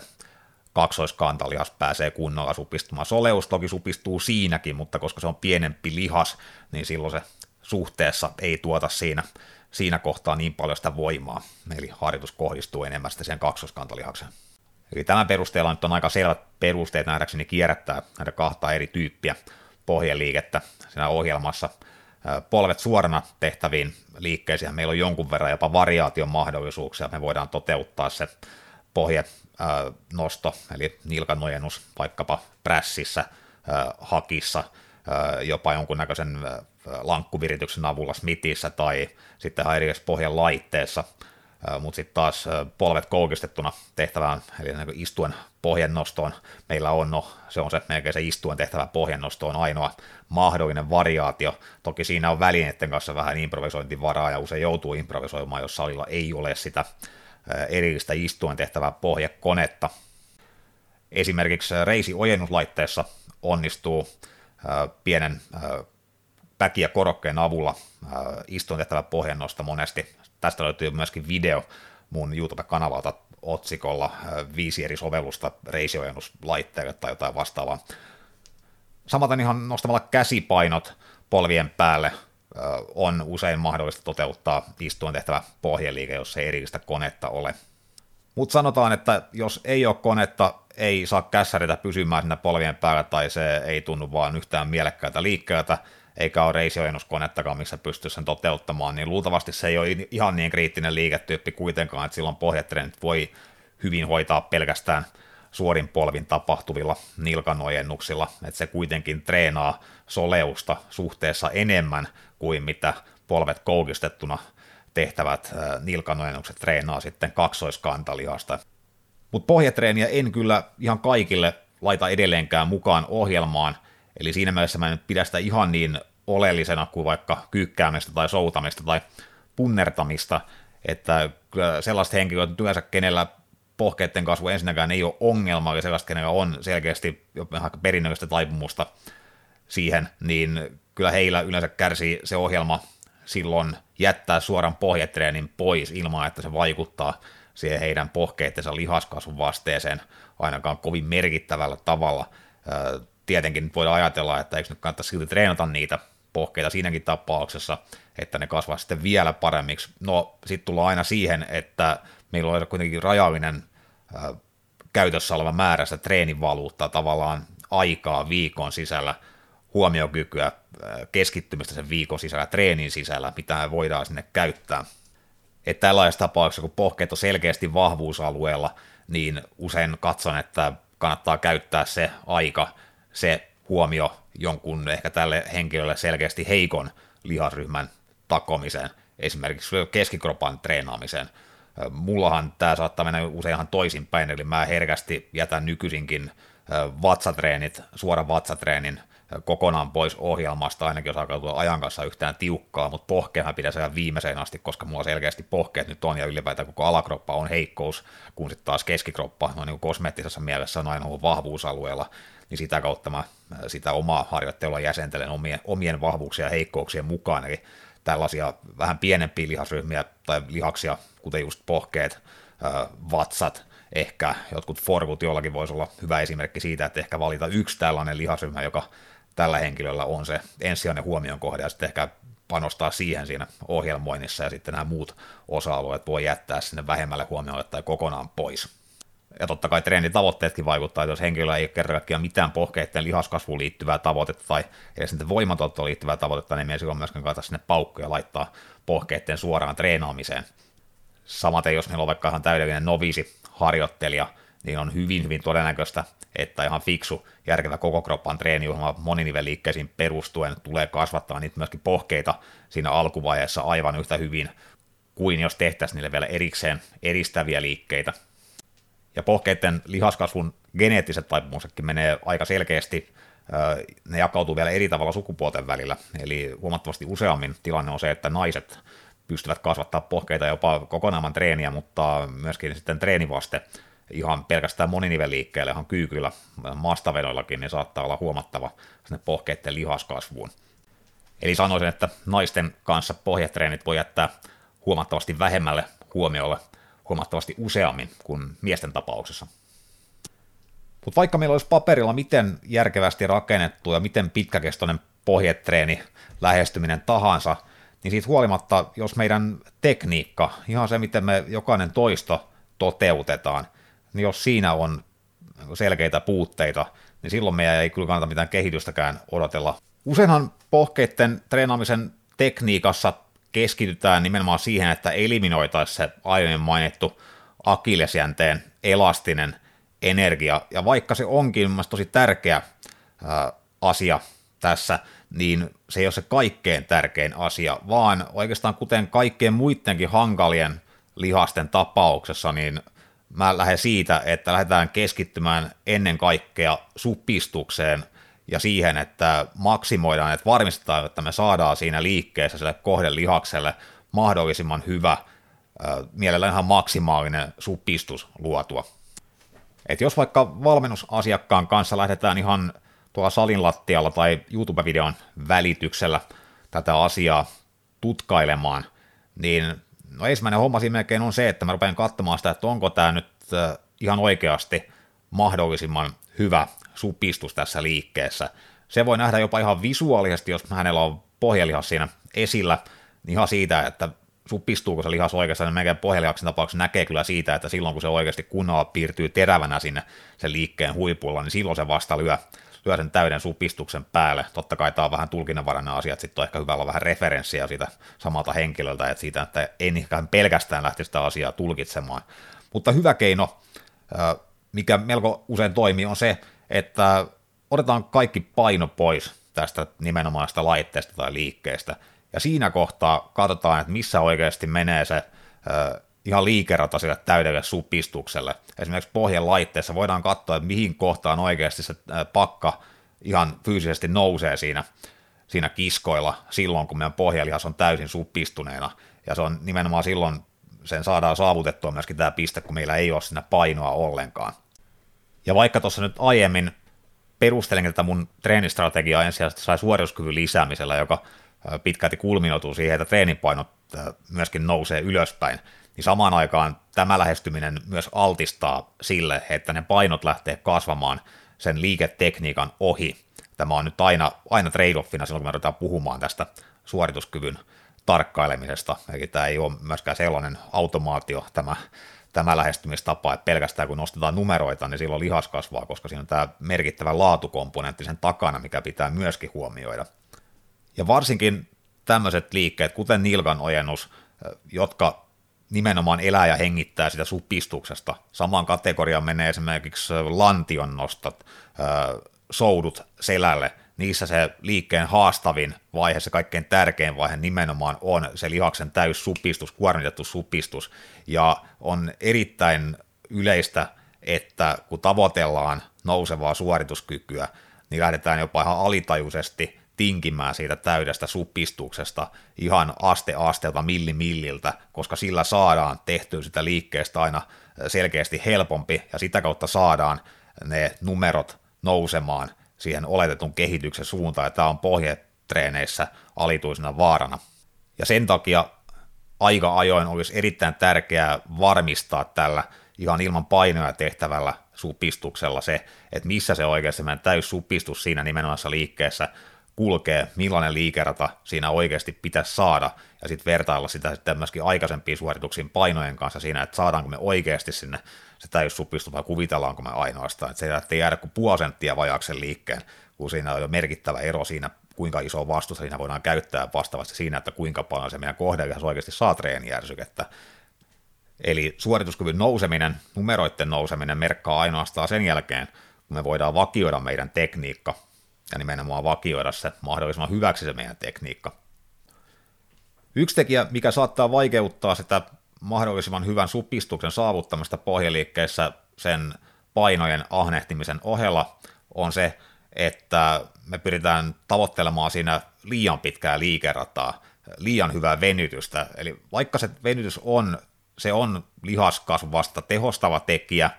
kaksoiskantalihas pääsee kunnolla supistumaan. Soleus toki supistuu siinäkin, mutta koska se on pienempi lihas, niin silloin se suhteessa ei tuota siinä, siinä kohtaa niin paljon sitä voimaa, eli harjoitus kohdistuu enemmän sitten siihen kaksoiskantalihakseen. Eli tämän perusteella nyt on aika selvät perusteet nähdäkseni kierrättää näitä kahta eri tyyppiä pohjeliikettä siinä ohjelmassa. Polvet suorana tehtäviin liikkeisiin meillä on jonkun verran jopa variaation mahdollisuuksia, me voidaan toteuttaa se pohje nosto, eli nilkanojennus vaikkapa prässissä, hakissa, jopa jonkunnäköisen lankkuvirityksen avulla Smithissä tai sitten eri pohjan laitteessa, mutta sitten taas polvet koukistettuna tehtävään, eli niin istuen pohjennostoon meillä on, no se on se melkein se istuen tehtävä pohjennosto on ainoa mahdollinen variaatio. Toki siinä on välineiden kanssa vähän improvisointivaraa ja usein joutuu improvisoimaan, jos salilla ei ole sitä erillistä istuen tehtävää pohjekonetta. Esimerkiksi reisi-ojennuslaitteessa onnistuu pienen päki- ja korokkeen avulla istuen tehtävä pohjennosta monesti. Tästä löytyy myöskin video mun YouTube-kanavalta otsikolla viisi eri sovellusta reisiojennuslaitteelle tai jotain vastaavaa. Samaten ihan nostamalla käsipainot polvien päälle on usein mahdollista toteuttaa istuen tehtävä pohjeliike, jos ei erillistä konetta ole. Mutta sanotaan, että jos ei ole konetta, ei saa kässäritä pysymään siinä polvien päällä tai se ei tunnu vaan yhtään mielekkäältä liikkeeltä, eikä ole reisiojennuskonettakaan, missä pystyy sen toteuttamaan, niin luultavasti se ei ole ihan niin kriittinen liiketyyppi kuitenkaan, että silloin pohjatreenit voi hyvin hoitaa pelkästään suorin polvin tapahtuvilla nilkanojennuksilla, että se kuitenkin treenaa soleusta suhteessa enemmän kuin mitä polvet koukistettuna tehtävät nilkanojennukset treenaa sitten kaksoiskantalihasta. Mutta pohjatreeniä en kyllä ihan kaikille laita edelleenkään mukaan ohjelmaan, eli siinä mielessä mä en pidä sitä ihan niin oleellisena kuin vaikka kyykkäämistä tai soutamista tai punnertamista, että sellaiset henkilöt yleensä, kenellä pohkeiden kasvu ensinnäkään ei ole ongelma, eli sellaista, kenellä on selkeästi aika perinnöllistä taipumusta siihen, niin kyllä heillä yleensä kärsii se ohjelma silloin jättää suoran pohjetreenin pois ilman, että se vaikuttaa siihen heidän pohkeittensa lihaskasvun vasteeseen ainakaan kovin merkittävällä tavalla. Tietenkin nyt voidaan ajatella, että eikö nyt kannattaisi silti treenata niitä pohkeita siinäkin tapauksessa, että ne kasvaa sitten vielä paremmiksi. No, sitten tullaan aina siihen, että meillä on kuitenkin rajallinen käytössä oleva määrä sitä treenivaluuttaa tavallaan aikaa viikon sisällä, huomiokykyä, keskittymistä sen viikon sisällä, treenin sisällä, mitä me voidaan sinne käyttää. Että tällaisessa tapauksessa, kun pohkeet on selkeästi vahvuusalueella, niin usein katson, että kannattaa käyttää se aika, se huomio jonkun ehkä tälle henkilölle selkeästi heikon lihasryhmän takomiseen, esimerkiksi keskikropan treenaamiseen. Mullahan tämä saattaa mennä useinhan toisinpäin, eli mä herkästi jätän nykyisinkin vatsatreenit, suoran vatsatreenin kokonaan pois ohjelmasta, ainakin jos alkaa ajan kanssa yhtään tiukkaa, mutta pohkeahan pitäisi saada viimeiseen asti, koska mulla selkeästi pohkeet nyt on, ja ylipäätään koko alakroppa on heikkous, kun sitten taas keskikroppa, no niin kosmeettisessa mielessä on aina ollut vahvuusalueella, niin sitä kautta mä sitä omaa harjoittelua jäsentelen omien, omien vahvuuksien ja heikkouksien mukaan, eli tällaisia vähän pienempiä lihasryhmiä tai lihaksia, kuten just pohkeet, vatsat, ehkä jotkut forkut jollakin voisi olla hyvä esimerkki siitä, että ehkä valita yksi tällainen lihasryhmä, joka tällä henkilöllä on se ensisijainen huomion kohde, ja sitten ehkä panostaa siihen siinä ohjelmoinnissa, ja sitten nämä muut osa-alueet voi jättää sinne vähemmälle huomiolle tai kokonaan pois. Ja totta kai treenitavoitteetkin vaikuttaa, että jos henkilöllä ei ole kerran mitään pohkeiden lihaskasvuun liittyvää tavoitetta tai edes sitten voimatontoon liittyvää tavoitetta, niin me silloin myöskään kannata sinne paukkuja laittaa pohkeiden suoraan treenaamiseen. Samaten jos meillä on vaikka ihan täydellinen novisi harjoittelija, niin on hyvin, hyvin todennäköistä, että ihan fiksu, järkevä koko kroppan treeniohjelma moniniveliikkeisiin perustuen tulee kasvattaa niitä myöskin pohkeita siinä alkuvaiheessa aivan yhtä hyvin kuin jos tehtäisiin niille vielä erikseen eristäviä liikkeitä. Ja pohkeiden lihaskasvun geneettiset taipumuksetkin menee aika selkeästi, ne jakautuu vielä eri tavalla sukupuolten välillä, eli huomattavasti useammin tilanne on se, että naiset pystyvät kasvattaa pohkeita jopa kokonaan treeniä, mutta myöskin sitten treenivaste ihan pelkästään moniniveliikkeelle, ihan kyykyillä, maastavedoillakin, niin saattaa olla huomattava sinne pohkeiden lihaskasvuun. Eli sanoisin, että naisten kanssa pohjatreenit voi jättää huomattavasti vähemmälle huomiolle huomattavasti useammin kuin miesten tapauksessa. Mutta vaikka meillä olisi paperilla miten järkevästi rakennettu ja miten pitkäkestoinen pohjetreeni lähestyminen tahansa, niin siitä huolimatta, jos meidän tekniikka, ihan se miten me jokainen toisto toteutetaan, niin jos siinä on selkeitä puutteita, niin silloin meidän ei kyllä kannata mitään kehitystäkään odotella. Useinhan pohkeiden treenaamisen tekniikassa keskitytään nimenomaan siihen, että eliminoitaisiin se aiemmin mainittu akillesjänteen elastinen energia, ja vaikka se onkin mielestäni tosi tärkeä ää, asia tässä, niin se ei ole se kaikkein tärkein asia, vaan oikeastaan kuten kaikkien muidenkin hankalien lihasten tapauksessa, niin mä lähden siitä, että lähdetään keskittymään ennen kaikkea supistukseen ja siihen, että maksimoidaan, että varmistetaan, että me saadaan siinä liikkeessä sille kohdelihakselle mahdollisimman hyvä, mielellään ihan maksimaalinen supistus luotua. Et jos vaikka valmennusasiakkaan kanssa lähdetään ihan tuolla salin lattialla tai YouTube-videon välityksellä tätä asiaa tutkailemaan, niin no ensimmäinen homma siinä melkein on se, että mä rupean katsomaan sitä, että onko tämä nyt ihan oikeasti mahdollisimman hyvä supistus tässä liikkeessä. Se voi nähdä jopa ihan visuaalisesti, jos hänellä on pohjelihas siinä esillä, niin ihan siitä, että supistuuko se lihas oikeastaan, niin meidän pohjelihaksen tapauksessa näkee kyllä siitä, että silloin kun se oikeasti kunnolla piirtyy terävänä sinne sen liikkeen huipulla, niin silloin se vasta lyö, lyö sen täyden supistuksen päälle. Totta kai tämä on vähän tulkinnanvarainen asia, että sitten on ehkä hyvä olla vähän referenssiä siitä samalta henkilöltä, että siitä, että en ehkä pelkästään lähtisi sitä asiaa tulkitsemaan. Mutta hyvä keino, mikä melko usein toimii, on se, että otetaan kaikki paino pois tästä nimenomaista laitteesta tai liikkeestä, ja siinä kohtaa katsotaan, että missä oikeasti menee se ihan liikerata sille täydelle supistukselle. Esimerkiksi pohjan laitteessa voidaan katsoa, että mihin kohtaan oikeasti se pakka ihan fyysisesti nousee siinä, siinä kiskoilla silloin, kun meidän pohjalihas on täysin supistuneena. Ja se on nimenomaan silloin, sen saadaan saavutettua myöskin tämä piste, kun meillä ei ole siinä painoa ollenkaan. Ja vaikka tuossa nyt aiemmin perustelin tätä mun treenistrategiaa ensisijaisesti sai suorituskyvyn lisäämisellä, joka pitkälti kulminoituu siihen, että treenipainot myöskin nousee ylöspäin, niin samaan aikaan tämä lähestyminen myös altistaa sille, että ne painot lähtee kasvamaan sen liiketekniikan ohi. Tämä on nyt aina, aina trade-offina silloin, kun me ruvetaan puhumaan tästä suorituskyvyn tarkkailemisesta. Eli tämä ei ole myöskään sellainen automaatio tämä, tämä lähestymistapa, että pelkästään kun nostetaan numeroita, niin silloin lihas kasvaa, koska siinä on tämä merkittävä laatukomponentti sen takana, mikä pitää myöskin huomioida. Ja varsinkin tämmöiset liikkeet, kuten nilkan ojennus, jotka nimenomaan elää ja hengittää sitä supistuksesta. Samaan kategoriaan menee esimerkiksi lantion nostot, soudut selälle, niissä se liikkeen haastavin vaihe, se kaikkein tärkein vaihe nimenomaan on se lihaksen täys supistus, kuormitettu supistus, ja on erittäin yleistä, että kun tavoitellaan nousevaa suorituskykyä, niin lähdetään jopa ihan alitajuisesti tinkimään siitä täydestä supistuksesta ihan aste asteelta milli milliltä, koska sillä saadaan tehtyä sitä liikkeestä aina selkeästi helpompi ja sitä kautta saadaan ne numerot nousemaan siihen oletetun kehityksen suuntaan ja tämä on pohjetreeneissä alituisena vaarana. Ja sen takia aika ajoin olisi erittäin tärkeää varmistaa tällä ihan ilman painoja tehtävällä supistuksella se, että missä se oikeasti meidän täys supistus siinä nimenomaisessa liikkeessä kulkee, millainen liikerata siinä oikeasti pitäisi saada, ja sitten vertailla sitä sitten myöskin aikaisempiin suorituksiin painojen kanssa siinä, että saadaanko me oikeasti sinne se täyssupistus vai kuvitellaanko me ainoastaan, että se ei jäädä kuin puoli senttiä vajaaksen liikkeen, kun siinä on jo merkittävä ero siinä, kuinka iso vastus siinä voidaan käyttää vastaavasti siinä, että kuinka paljon se meidän kohdelihas oikeasti saa treenijärsykettä. Eli suorituskyvyn nouseminen, numeroiden nouseminen merkkaa ainoastaan sen jälkeen, kun me voidaan vakioida meidän tekniikka ja nimenomaan vakioida se mahdollisimman hyväksi se meidän tekniikka. Yksi tekijä, mikä saattaa vaikeuttaa sitä mahdollisimman hyvän supistuksen saavuttamista pohjaliikkeessä sen painojen ahnehtimisen ohella on se, että me pyritään tavoittelemaan siinä liian pitkää liikerataa, liian hyvää venytystä. Eli vaikka se venytys on, se on lihaskasvasta tehostava tekijä,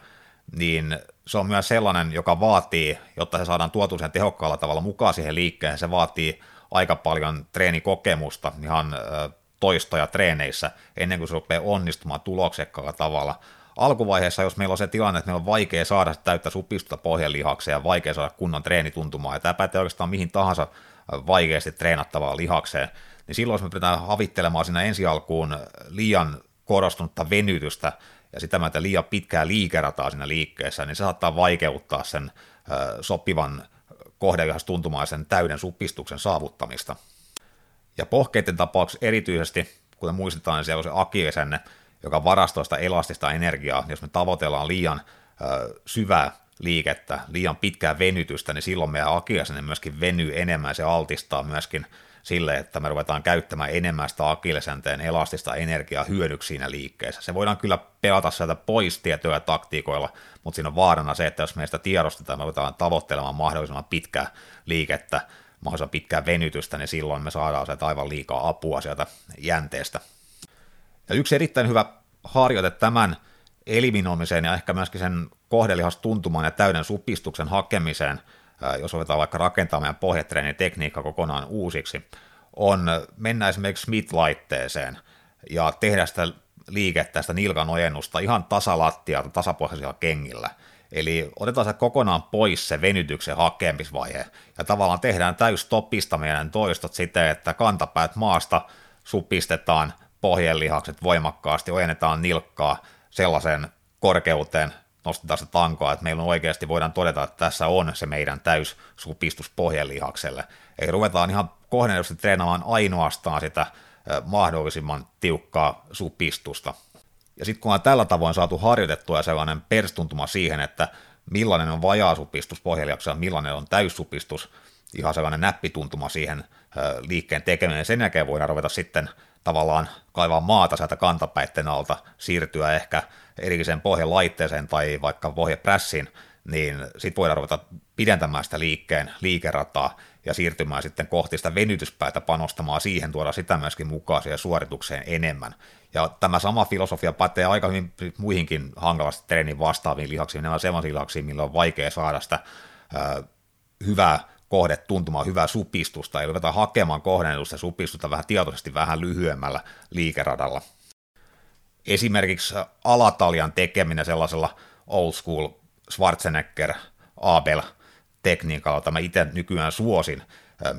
niin se on myös sellainen, joka vaatii, jotta se saadaan tuotu sen tehokkaalla tavalla mukaan siihen liikkeen, se vaatii aika paljon treenikokemusta ihan toistoja treeneissä ennen kuin se rupeaa onnistumaan tuloksekkaalla tavalla. Alkuvaiheessa, jos meillä on se tilanne, että meillä on vaikea saada täyttä supistusta pohjelihakseen ja vaikea saada kunnon treenituntumaa, ja tämä pätee oikeastaan mihin tahansa vaikeasti treenattavaan lihakseen, niin silloin me pyritään havittelemaan siinä ensi alkuun liian korostunutta venytystä ja sitä myötä liian pitkää liikerataa siinä liikkeessä, niin se saattaa vaikeuttaa sen sopivan kohdelihastuntumaisen täyden supistuksen saavuttamista. Ja pohkeiden tapauksessa erityisesti, kuten muistetaan, siellä on se akiesenne, joka varastoista elastista energiaa. Jos me tavoitellaan liian ö, syvää liikettä, liian pitkää venytystä, niin silloin meidän akiesenne myöskin venyy enemmän se altistaa myöskin sille, että me ruvetaan käyttämään enemmän sitä akillesenteen elastista energiaa hyödyksi siinä liikkeessä. Se voidaan kyllä pelata sieltä pois tietoja taktiikoilla, mutta siinä on vaarana se, että jos meistä tiedostetaan, me ruvetaan tavoittelemaan mahdollisimman pitkää liikettä, mahdollisimman pitkää venytystä, niin silloin me saadaan sieltä aivan liikaa apua sieltä jänteestä. Ja yksi erittäin hyvä harjoite tämän eliminoimiseen ja ehkä myöskin sen kohdelihastuntuman ja täyden supistuksen hakemiseen – jos otetaan vaikka rakentaa meidän pohjatreenin tekniikka kokonaan uusiksi, on mennä esimerkiksi Smith-laitteeseen ja tehdä sitä liikettä, sitä nilkan ojennusta ihan tasalattialta, tasapohjaisilla kengillä. Eli otetaan se kokonaan pois se venytyksen hakemisvaihe ja tavallaan tehdään täys topista meidän toistot siten, että kantapäät maasta supistetaan pohjelihakset voimakkaasti, ojennetaan nilkkaa sellaiseen korkeuteen, nostetaan sitä tankoa, että meillä on oikeasti voidaan todeta, että tässä on se meidän täys supistus pohjelihakselle. Eli ruvetaan ihan kohdennetusti treenaamaan ainoastaan sitä mahdollisimman tiukkaa supistusta. Ja sitten kun on tällä tavoin saatu harjoitettua sellainen perstuntuma siihen, että millainen on vajaa supistus pohjelihaksella, millainen on täyssupistus, ihan sellainen näppituntuma siihen liikkeen tekeminen, sen jälkeen voidaan ruveta sitten tavallaan kaivaa maata sieltä kantapäitten alta, siirtyä ehkä erilliseen pohjalaitteeseen tai vaikka pohjaprässiin, niin sitten voidaan ruveta pidentämään sitä liikkeen liikerataa ja siirtymään sitten kohti sitä venytyspäätä panostamaan siihen, tuoda sitä myöskin mukaan siihen suoritukseen enemmän. Ja tämä sama filosofia pätee aika hyvin muihinkin hankalasti treenin vastaaviin lihaksiin, nämä sellaisiin lihaksiin, millä on vaikea saada sitä ö, hyvää kohde tuntumaan hyvää supistusta, eli ruvetaan hakemaan kohdennetusta supistusta vähän tietoisesti vähän lyhyemmällä liikeradalla. Esimerkiksi alataljan tekeminen sellaisella old school Schwarzenegger Abel tekniikalla, jota mä itse nykyään suosin,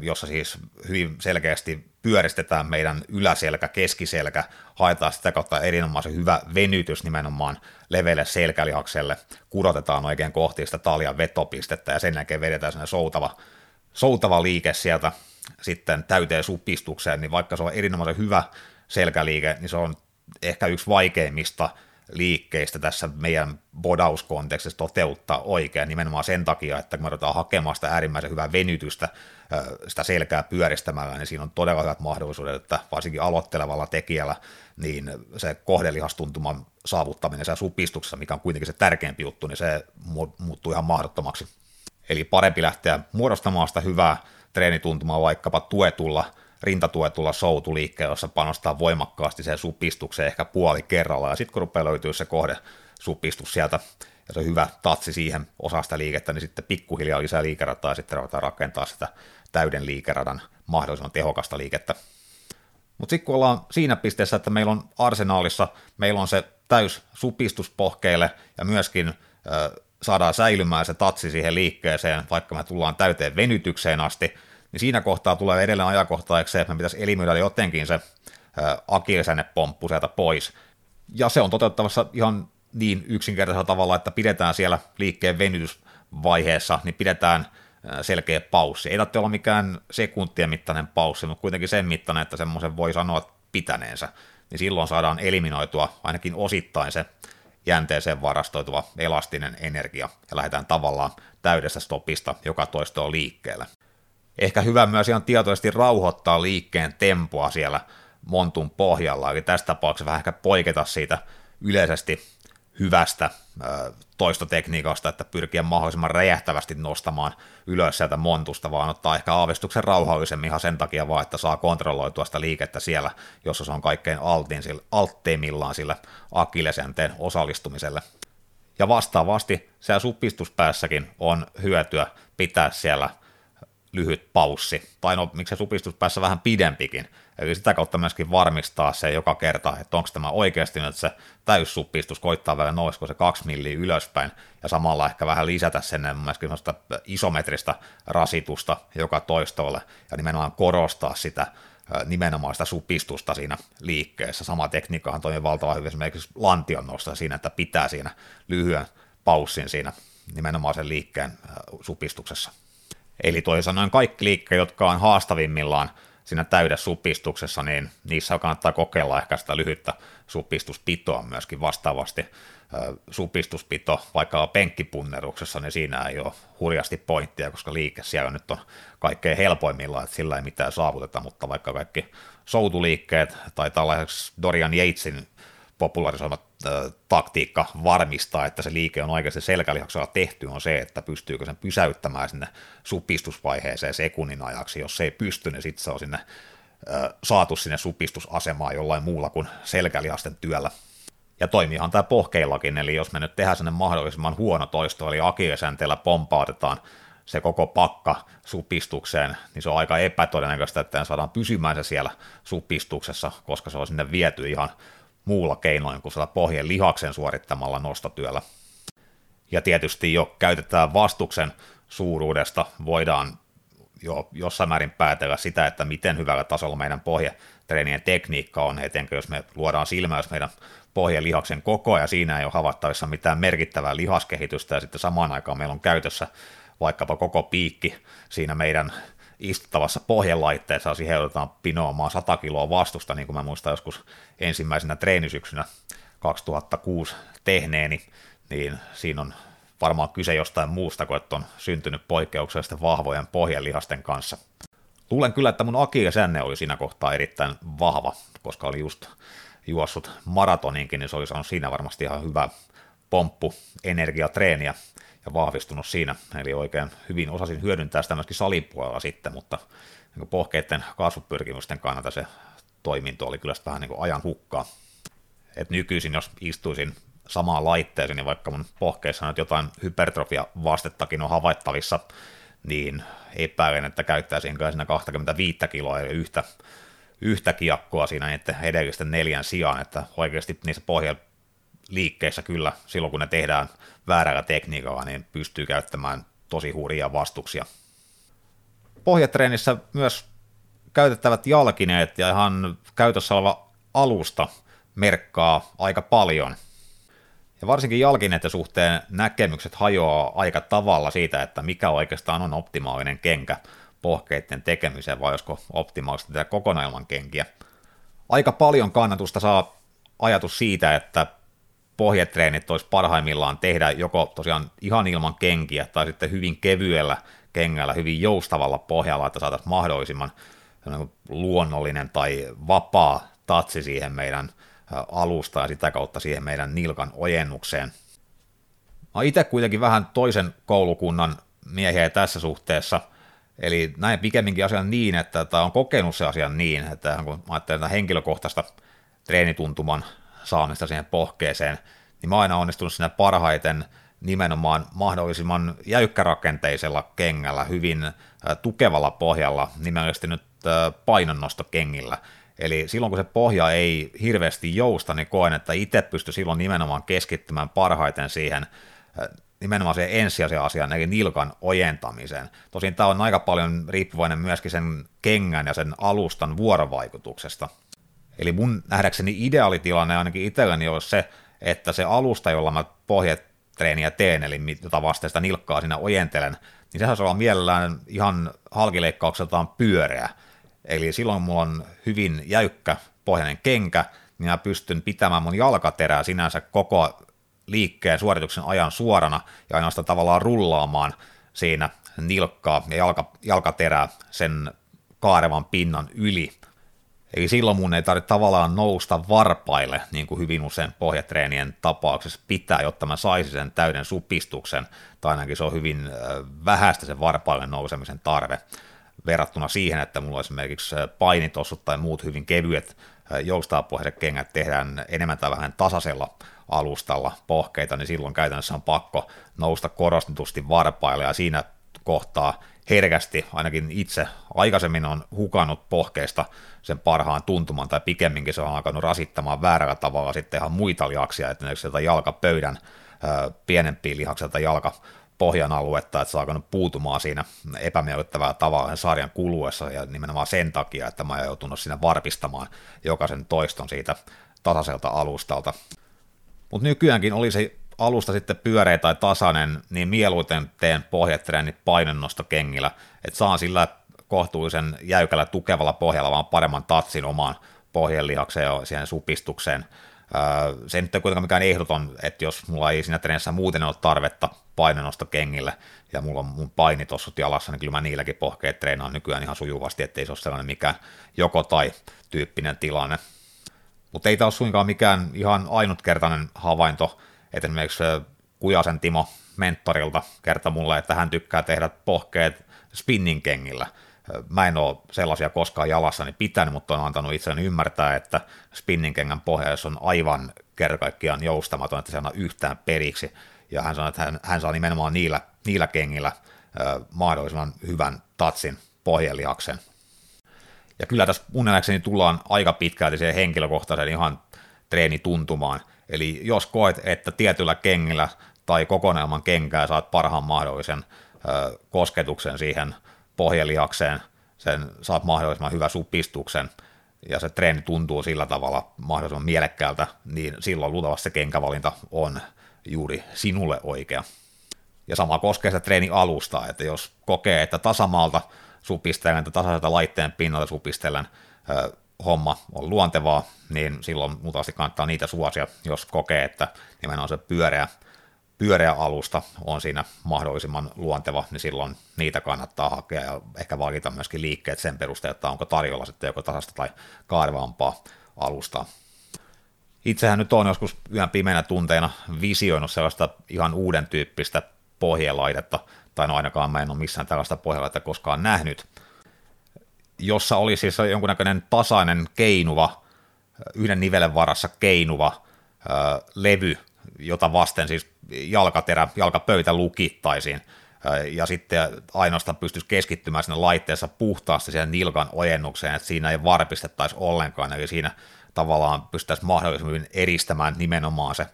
jossa siis hyvin selkeästi pyöristetään meidän yläselkä, keskiselkä, haetaan sitä kautta erinomaisen hyvä venytys nimenomaan leveille selkälihakselle, kudotetaan oikein kohti sitä taljan vetopistettä ja sen jälkeen vedetään sinne soutava soutava liike sieltä sitten täyteen supistukseen, niin vaikka se on erinomaisen hyvä selkäliike, niin se on ehkä yksi vaikeimmista liikkeistä tässä meidän bodauskontekstissa toteuttaa oikein nimenomaan sen takia, että kun me ruvetaan hakemaan sitä äärimmäisen hyvää venytystä sitä selkää pyöristämällä, niin siinä on todella hyvät mahdollisuudet, että varsinkin aloittelevalla tekijällä, niin se kohdelihastuntuman saavuttaminen siellä supistuksessa, mikä on kuitenkin se tärkeämpi juttu, niin se muuttuu ihan mahdottomaksi. Eli parempi lähteä muodostamaan sitä hyvää treenituntumaa vaikkapa tuetulla, rintatuetulla soutuliikkeellä, jossa panostaa voimakkaasti sen supistukseen ehkä puoli kerralla, ja sitten kun rupeaa löytyä se kohde supistus sieltä, ja se on hyvä tatsi siihen osasta liikettä, niin sitten pikkuhiljaa lisää liikerataa, ja sitten ruvetaan rakentaa sitä täyden liikeradan mahdollisimman tehokasta liikettä. Mutta sitten kun ollaan siinä pisteessä, että meillä on arsenaalissa, meillä on se täys supistus pohkeille, ja myöskin saadaan säilymään se tatsi siihen liikkeeseen, vaikka me tullaan täyteen venytykseen asti, niin siinä kohtaa tulee edelleen ajankohtaiseksi se, että me pitäisi eliminoida jotenkin se pomppu sieltä pois. Ja se on toteuttavassa ihan niin yksinkertaisella tavalla, että pidetään siellä liikkeen venytysvaiheessa, niin pidetään selkeä paussi. Ei tarvitse olla mikään sekuntien mittainen paussi, mutta kuitenkin sen mittainen, että semmoisen voi sanoa pitäneensä. Niin silloin saadaan eliminoitua ainakin osittain se jänteeseen varastoituva elastinen energia ja lähdetään tavallaan täydestä stopista joka toistoon liikkeelle. Ehkä hyvä myös ihan tietoisesti rauhoittaa liikkeen tempoa siellä montun pohjalla, eli tässä tapauksessa vähän ehkä poiketa siitä yleisesti hyvästä toistotekniikasta, että pyrkiä mahdollisimman räjähtävästi nostamaan ylös sieltä montusta, vaan ottaa ehkä aavistuksen rauhallisemmin ihan sen takia vaan, että saa kontrolloitua sitä liikettä siellä, jossa se on kaikkein altin, altteimmillaan sillä akillesenteen osallistumiselle. Ja vastaavasti siellä supistuspäässäkin on hyötyä pitää siellä lyhyt paussi, tai no miksi se supistuspäässä vähän pidempikin, Eli sitä kautta myöskin varmistaa se joka kerta, että onko tämä oikeasti nyt se täyssuppistus, koittaa vielä nousko se kaksi milliä ylöspäin, ja samalla ehkä vähän lisätä sen myöskin isometristä rasitusta joka toistolle, ja nimenomaan korostaa sitä nimenomaan sitä supistusta siinä liikkeessä. Sama tekniikkahan toimii valtavan hyvin esimerkiksi lantion nostossa siinä, että pitää siinä lyhyen paussin siinä nimenomaan sen liikkeen supistuksessa. Eli toisin sanoen kaikki liikkeet, jotka on haastavimmillaan siinä täydessä supistuksessa, niin niissä kannattaa kokeilla ehkä sitä lyhyttä supistuspitoa myöskin vastaavasti. Supistuspito vaikka penkkipunneruksessa, niin siinä ei ole hurjasti pointtia, koska liike siellä nyt on kaikkein helpoimmillaan, että sillä ei mitään saavuteta, mutta vaikka kaikki soutuliikkeet tai tällaiseksi Dorian Yatesin popularisoimat taktiikka varmistaa, että se liike on oikeasti selkälihaksella tehty, on se, että pystyykö sen pysäyttämään sinne supistusvaiheeseen sekunnin ajaksi. Jos se ei pysty, niin sitten se on sinne saatu sinne supistusasemaan jollain muulla kuin selkälihasten työllä. Ja toimiihan tämä pohkeillakin, eli jos me nyt tehdään sinne mahdollisimman huono toisto, eli akilesänteellä pompautetaan se koko pakka supistukseen, niin se on aika epätodennäköistä, että saadaan pysymään se siellä supistuksessa, koska se on sinne viety ihan muulla keinoin kuin sillä pohjien lihaksen suorittamalla nostotyöllä. Ja tietysti jo käytetään vastuksen suuruudesta, voidaan jo jossain määrin päätellä sitä, että miten hyvällä tasolla meidän pohjatreenien tekniikka on, etenkin jos me luodaan silmäys meidän pohjan lihaksen koko ja siinä ei ole havaittavissa mitään merkittävää lihaskehitystä ja sitten samaan aikaan meillä on käytössä vaikkapa koko piikki siinä meidän istuttavassa pohjelaitteessa siihen joudutaan pinoamaan 100 kiloa vastusta, niin kuin mä muistan joskus ensimmäisenä treenisyksynä 2006 tehneeni, niin siinä on varmaan kyse jostain muusta kuin että on syntynyt poikkeuksellisesti vahvojen pohjelihasten kanssa. Luulen kyllä, että mun sänne oli siinä kohtaa erittäin vahva, koska oli just juossut maratoninkin, niin se oli saanut siinä varmasti ihan hyvä pomppu energiatreeniä ja vahvistunut siinä, eli oikein hyvin osasin hyödyntää sitä myöskin salipuolella sitten, mutta niin pohkeiden kasvupyrkimysten kannalta se toiminto oli kyllä vähän niin ajan hukkaa. Et nykyisin, jos istuisin samaan laitteeseen, niin vaikka mun pohkeissa nyt jotain hypertrofia vastettakin on havaittavissa, niin epäilen, että käyttäisin kyllä siinä 25 kiloa eli yhtä, yhtä kiekkoa siinä että edellisten neljän sijaan, että oikeasti niissä pohjalla liikkeissä kyllä silloin, kun ne tehdään väärällä tekniikalla, niin pystyy käyttämään tosi hurjia vastuksia. Pohjatreenissä myös käytettävät jalkineet ja ihan käytössä oleva alusta merkkaa aika paljon. Ja varsinkin jalkineiden suhteen näkemykset hajoaa aika tavalla siitä, että mikä oikeastaan on optimaalinen kenkä pohkeiden tekemiseen, vai josko optimaalista tehdä kokonailman kenkiä. Aika paljon kannatusta saa ajatus siitä, että pohjetreenit olisi parhaimmillaan tehdä joko tosiaan ihan ilman kenkiä tai sitten hyvin kevyellä kengällä, hyvin joustavalla pohjalla, että saataisiin mahdollisimman luonnollinen tai vapaa tatsi siihen meidän alusta ja sitä kautta siihen meidän nilkan ojennukseen. Mä itse kuitenkin vähän toisen koulukunnan miehiä tässä suhteessa, eli näin pikemminkin asian niin, että tämä on kokenut se asian niin, että kun ajattelen henkilökohtaista treenituntuman saamista siihen pohkeeseen, niin mä oon aina onnistunut siinä parhaiten nimenomaan mahdollisimman jäykkärakenteisella kengällä, hyvin tukevalla pohjalla, nimellisesti nyt painonnostokengillä. Eli silloin kun se pohja ei hirveästi jousta, niin koen, että itse pysty silloin nimenomaan keskittymään parhaiten siihen nimenomaan se ensisijaisen asian, eli nilkan ojentamiseen. Tosin tämä on aika paljon riippuvainen myöskin sen kengän ja sen alustan vuorovaikutuksesta. Eli mun nähdäkseni ideaalitilanne ainakin itselläni olisi se, että se alusta, jolla mä pohjetreeniä teen, eli jota vasten sitä nilkkaa siinä ojentelen, niin sehän on mielellään ihan halkileikkaukseltaan pyöreä. Eli silloin mulla on hyvin jäykkä pohjainen kenkä, niin mä pystyn pitämään mun jalkaterää sinänsä koko liikkeen suorituksen ajan suorana ja ainoastaan tavallaan rullaamaan siinä nilkkaa ja jalka, jalkaterää sen kaarevan pinnan yli Eli silloin mun ei tarvitse tavallaan nousta varpaille, niin kuin hyvin usein pohjatreenien tapauksessa pitää, jotta mä saisin sen täyden supistuksen, tai ainakin se on hyvin vähäistä sen varpaille nousemisen tarve verrattuna siihen, että mulla on esimerkiksi painitossut tai muut hyvin kevyet joustaapohjaiset kengät. Tehdään enemmän tai vähän tasaisella alustalla pohkeita, niin silloin käytännössä on pakko nousta korostetusti varpaille, ja siinä kohtaa herkästi, ainakin itse aikaisemmin on hukannut pohkeista sen parhaan tuntuman, tai pikemminkin se on alkanut rasittamaan väärällä tavalla sitten ihan muita lihaksia, että sieltä jalkapöydän pienempiä lihaksia tai jalka pohjan aluetta, että se on alkanut puutumaan siinä epämiellyttävällä tavalla sen sarjan kuluessa, ja nimenomaan sen takia, että mä oon joutunut siinä varpistamaan jokaisen toiston siitä tasaiselta alustalta. Mutta nykyäänkin oli se alusta sitten pyöreä tai tasainen, niin mieluiten teen pohjatreenit painonnostokengillä, että saan sillä kohtuullisen jäykällä tukevalla pohjalla vaan paremman tatsin omaan pohjelihakseen ja siihen supistukseen. Se ei nyt ole kuitenkaan mikään ehdoton, että jos mulla ei siinä treenissä muuten ole tarvetta painonnostokengille ja mulla on mun painitossut jalassa, niin kyllä mä niilläkin pohkeet treenaan nykyään ihan sujuvasti, ettei se ole sellainen mikään joko tai tyyppinen tilanne. Mutta ei tämä ole suinkaan mikään ihan ainutkertainen havainto, että esimerkiksi Kujasen Timo mentorilta kertoi mulle, että hän tykkää tehdä pohkeet spinning-kengillä. Mä en ole sellaisia koskaan jalassani pitänyt, mutta on antanut itseni ymmärtää, että spinning-kengän pohja on aivan kerkaikiaan joustamaton, että se on yhtään periksi. Ja hän sanoi, että hän, hän saa nimenomaan niillä, niillä kengillä mahdollisimman hyvän tatsin pohjelihaksen. Ja kyllä tässä mun tullaan aika pitkälti siihen henkilökohtaisen ihan treenituntumaan. Eli jos koet, että tietyllä kengillä tai kokonailman kenkää saat parhaan mahdollisen ö, kosketuksen siihen pohjelihakseen, sen saat mahdollisimman hyvän supistuksen, ja se treeni tuntuu sillä tavalla mahdollisimman mielekkäältä, niin silloin luultavasti se kenkävalinta on juuri sinulle oikea. Ja sama koskee sitä treeni alusta, että jos kokee, että tasamalta supistelen, että tasaiselta laitteen pinnalta supistelen, homma on luontevaa, niin silloin muutavasti kannattaa niitä suosia, jos kokee, että nimenomaan se pyöreä, pyöreä alusta on siinä mahdollisimman luonteva, niin silloin niitä kannattaa hakea ja ehkä valita myöskin liikkeet sen perusteella, että onko tarjolla sitten joko tasasta tai kaarevaampaa alusta. Itsehän nyt on joskus yön pimeänä tunteina visioinut sellaista ihan uuden tyyppistä pohjelaitetta, tai no ainakaan mä en ole missään tällaista pohjalaitetta koskaan nähnyt, jossa oli siis jonkunnäköinen tasainen keinuva, yhden nivelen varassa keinuva levy, jota vasten siis jalkaterä, jalkapöytä lukittaisiin, ja sitten ainoastaan pystyisi keskittymään sinne laitteessa puhtaasti siihen nilkan ojennukseen, että siinä ei varpistettaisi ollenkaan, eli siinä tavallaan pystyttäisiin mahdollisimman eristämään nimenomaan se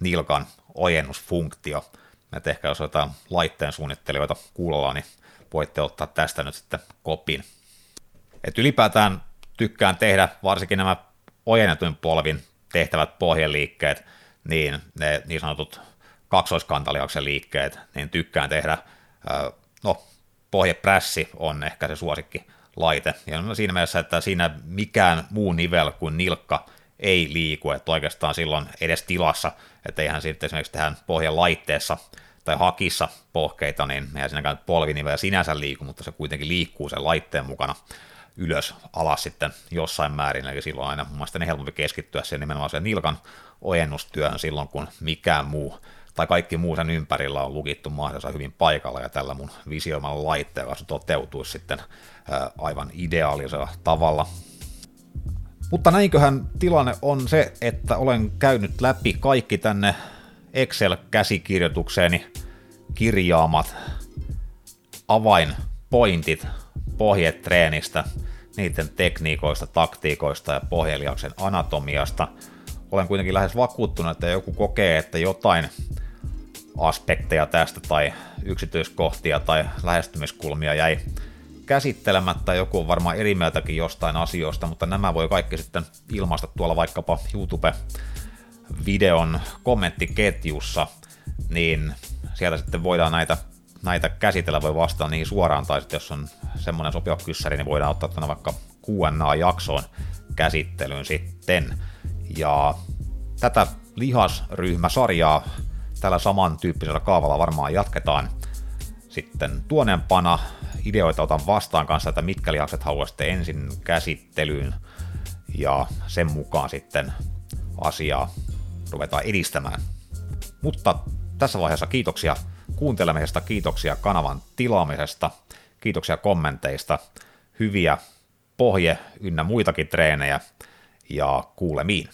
nilkan ojennusfunktio. Että ehkä jos jotain laitteen suunnittelijoita kuulolla, niin voitte ottaa tästä nyt sitten kopin. Et ylipäätään tykkään tehdä varsinkin nämä ojennetuin polvin tehtävät pohjeliikkeet, niin ne niin sanotut kaksoiskantalihaksen liikkeet, niin tykkään tehdä, no pohjeprässi on ehkä se suosikki laite, ja siinä mielessä, että siinä mikään muu nivel kuin nilkka ei liiku, että oikeastaan silloin edes tilassa, että eihän sitten esimerkiksi tähän pohjan laitteessa tai hakissa pohkeita, niin eihän siinäkään polvinivel sinänsä liiku, mutta se kuitenkin liikkuu sen laitteen mukana, ylös, alas sitten jossain määrin, eli silloin aina mun mielestä helpompi keskittyä sen nimenomaan sen nilkan ojennustyöhön silloin, kun mikään muu tai kaikki muu sen ympärillä on lukittu mahdollisimman hyvin paikalla, ja tällä mun visioimalla laitteella se toteutuisi sitten aivan ideaalisella tavalla. Mutta näinköhän tilanne on se, että olen käynyt läpi kaikki tänne Excel-käsikirjoitukseeni kirjaamat avainpointit pohjetreenistä, niiden tekniikoista, taktiikoista ja pohjelihaksen anatomiasta. Olen kuitenkin lähes vakuuttunut, että joku kokee, että jotain aspekteja tästä tai yksityiskohtia tai lähestymiskulmia jäi käsittelemättä. Joku on varmaan eri mieltäkin jostain asioista, mutta nämä voi kaikki sitten ilmaista tuolla vaikkapa YouTube-videon kommenttiketjussa, niin sieltä sitten voidaan näitä näitä käsitellä, voi vastata niihin suoraan, tai sitten jos on semmoinen sopiva kyssäri, niin voidaan ottaa tänne vaikka Q&A-jaksoon käsittelyyn sitten. Ja tätä lihasryhmäsarjaa tällä samantyyppisellä kaavalla varmaan jatketaan sitten tuonempana. Ideoita otan vastaan kanssa, että mitkä lihakset haluaisitte ensin käsittelyyn. ja sen mukaan sitten asiaa ruvetaan edistämään. Mutta tässä vaiheessa kiitoksia kuuntelemisesta, kiitoksia kanavan tilaamisesta, kiitoksia kommenteista, hyviä pohje ynnä muitakin treenejä ja kuulemiin.